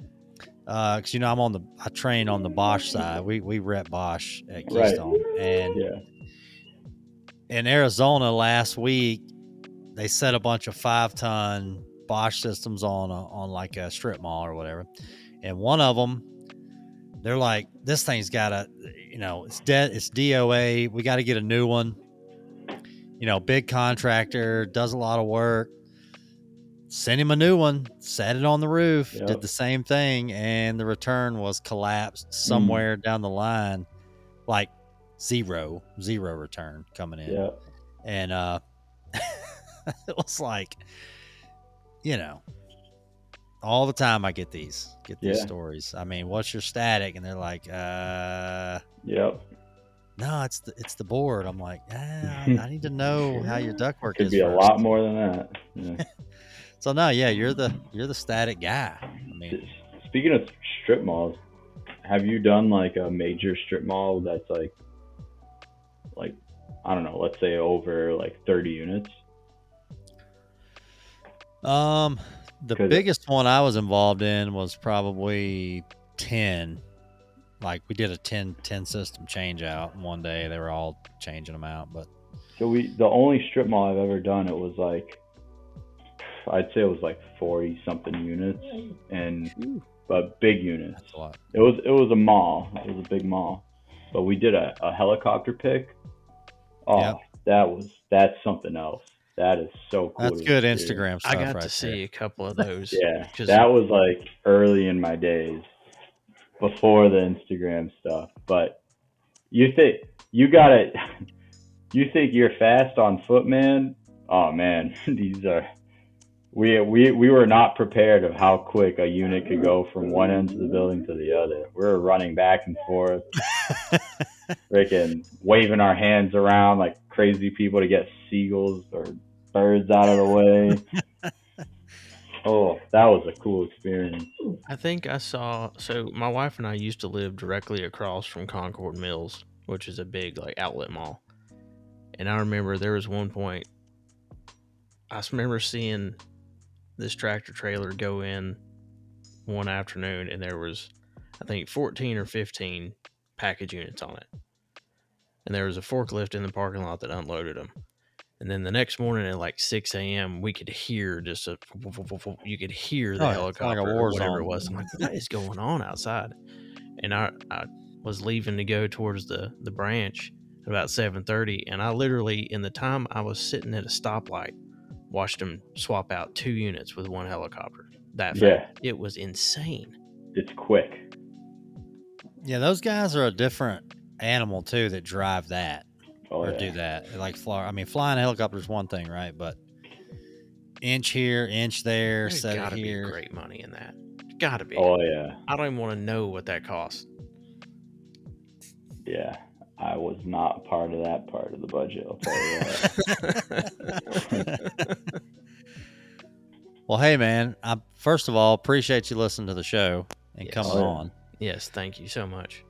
Uh, because you know I'm on the I train on the Bosch side. We we rep Bosch at Right. Keystone, and Yeah. in Arizona last week, they set a bunch of five ton Bosch systems on a, on like a strip mall or whatever, and one of them, they're like, this thing's got a, you know, it's dead, it's DOA. We got to get a new one. You know, big contractor does a lot of work. Send him a new one. Set it on the roof. Yep. Did the same thing, and the return was collapsed somewhere down the line, like zero, zero return coming in Yeah. and uh [LAUGHS] it was like you know all the time i get these get these Yeah. stories i mean what's your static and they're like uh Yep. no it's the it's the board i'm like ah, I, [LAUGHS] need to know how your ductwork Could is Could be a lot more than that. Yeah. [LAUGHS] so no yeah you're the you're the static guy i mean Speaking of strip malls, have you done like a major strip mall that's like, like, I don't know, let's say over like 30 units? Um, the biggest one I was involved in was probably 10. Like we did a 10, 10 system change out one day. They were all changing them out, but So we the only strip mall I've ever done it was like I'd say it was like forty something units and but big units. that's a lot. It was it was a mall. It was a big mall. But we did a, a helicopter pick. Oh, Yep. that was that's something else. That is so cool. That's good see. Instagram stuff I got right to see there. a couple of those. Yeah, 'Cause- that was like early in my days before the Instagram stuff. But you think you got it? [LAUGHS] You think you're fast on foot, man? Oh man, [LAUGHS] these are. We, we we were not prepared of how quick a unit could go from one end of the building to the other. We were running back and forth, [LAUGHS] freaking waving our hands around like crazy people to get seagulls or birds out of the way. [LAUGHS] Oh, that was a cool experience. I think I saw. So my wife and I used to live directly across from Concord Mills, which is a big like outlet mall. And I remember there was one point. I remember seeing this tractor trailer go in one afternoon, and there was, I think, fourteen or fifteen package units on it. And there was a forklift in the parking lot that unloaded them. And then the next morning at like 6 a.m., we could hear just a, you could hear the Oh, yeah, it's like a helicopter war or whatever zone. it was. I'm like, what is going on outside? And I, I was leaving to go towards the, the branch at about 7.30. And I literally, in the time I was sitting at a stoplight, watched them swap out two units with one helicopter. That fast. Yeah, It was insane. it's quick. Yeah, those guys are a different animal too that drive that Oh, or yeah. do that. Like fly. I mean, flying a helicopter is one thing, right? But inch here, inch there, There's set got it to be here. great money in that. Got to be. Oh yeah, I don't even want to know what that costs. yeah. I was not part of that part of the budget. I'll tell you that. [LAUGHS] Well, hey man, I first of all appreciate you listening to the show and Yes. coming Oh, on. yes, thank you so much.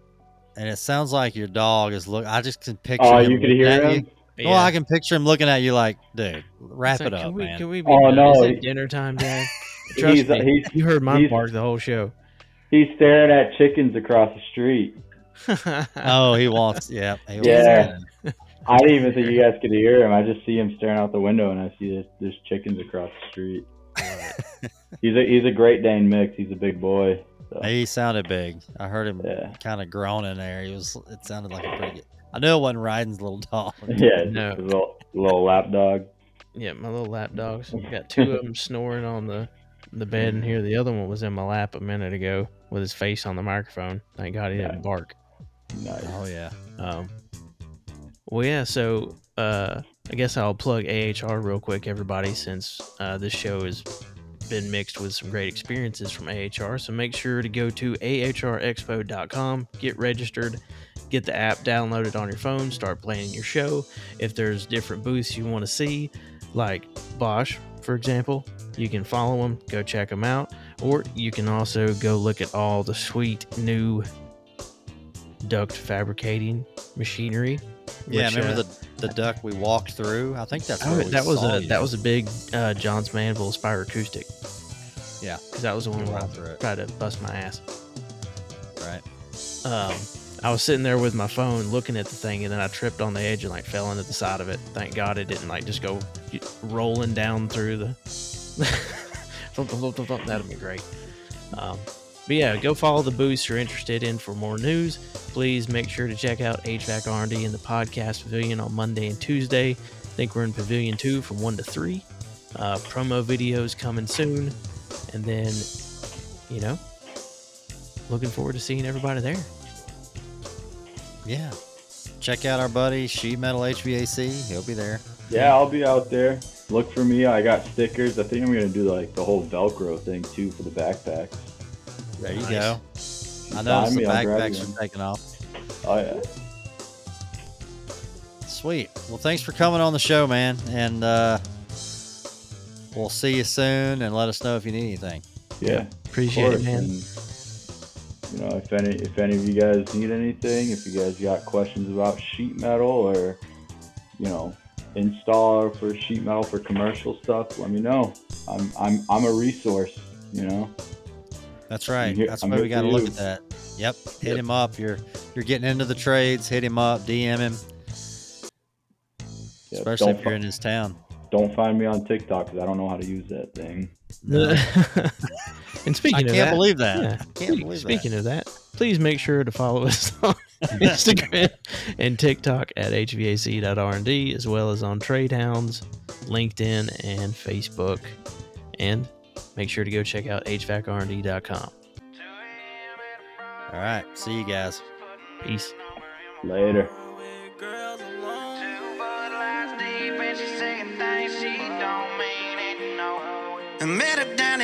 And it sounds like your dog is look. I just can picture. Him. Oh, him you could looking hear at him. You. Well, I can picture him looking at you like, dude, wrap It's it up, can we, man. Can we be Oh, no, Is it he- dinner time, [LAUGHS] Dad? Trust He's, me, he's you heard my he's- bark the whole show. he's staring at chickens across the street. Oh, he walks. Yeah. He Yeah. that. I didn't even think you guys could hear him. I just see him staring out the window, and I see there's, there's chickens across the street. He's a he's a Great Dane mix. He's a big boy. So, He sounded big. I heard him yeah, kind of groaning there. He was. It sounded like a pretty. Good, I knew it wasn't Rhydon's little dog. [LAUGHS] yeah, No. a little little lap dog. yeah, my little lap dogs. Got two of them snoring on the the bed in here. The other one was in my lap a minute ago with his face on the microphone. Thank God he didn't bark. Nice. Oh yeah. Um, well, yeah. So uh, I guess I'll plug AHR real quick, everybody, since uh, this show has been mixed with some great experiences from AHR. So make sure to go to ahrexpo.com, get registered, get the app downloaded on your phone, start planning your show. If there's different booths you want to see, like Bosch, for example, you can follow them, go check them out, or you can also go look at all the sweet new duct fabricating machinery. Yeah. which, Remember uh, the the duct we walked through? I think that's oh, we that was a you. that was a big uh, Johns Manville Spiracoustic. Yeah. because that was the one where I walked through it. tried to bust my ass. right. Um, I was sitting there with my phone looking at the thing, and then I tripped on the edge and like fell into the side of it. Thank God it didn't like just go rolling down through the. [LAUGHS] That'd be great. Um, but yeah, go follow the booths you're interested in for more news. Please make sure to check out HVAC R&D in the podcast pavilion on Monday and Tuesday. I think we're in Pavilion Two from one to three. Uh, promo videos coming soon, and then you know, looking forward to seeing everybody there. Yeah. Check out our buddy Sheet Metal HVAC. He'll be there. Yeah, I'll be out there. Look for me. I got stickers. I think I'm gonna do like the whole Velcro thing too for the backpacks. There you Nice. go. I Find noticed the me, I'll backpacks you are taking off. Oh yeah. Sweet. Well, thanks for coming on the show, man. And uh, we'll see you soon. And let us know if you need anything. Yeah. Appreciate it, man. and, you know, if any if any of you guys need anything, if you guys got questions about sheet metal or you know installer for sheet metal for commercial stuff, let me know. I'm I'm I'm a resource. You know. That's right. here- That's I'm why we got to look at that. Yep. Hit Yep. him up. You're you're getting into the trades. Hit him up. DM him. Yeah, Especially don't if you're fi- in his town. Don't find me on TikTok because I don't know how to use that thing. No. [LAUGHS] and speaking I of can't that, believe that. yeah, I can't spe- believe speaking of that, please make sure to follow [LAUGHS] us on [LAUGHS] Instagram and TikTok at hvac.rnd, as well as on Trade Hounds, LinkedIn, and Facebook. And make sure to go check out hvacrnd.com. that. All right. See you guys. Peace. Later. with girls alone. Two Bud Lights deep and she saying things she don't mean it, no. I met her down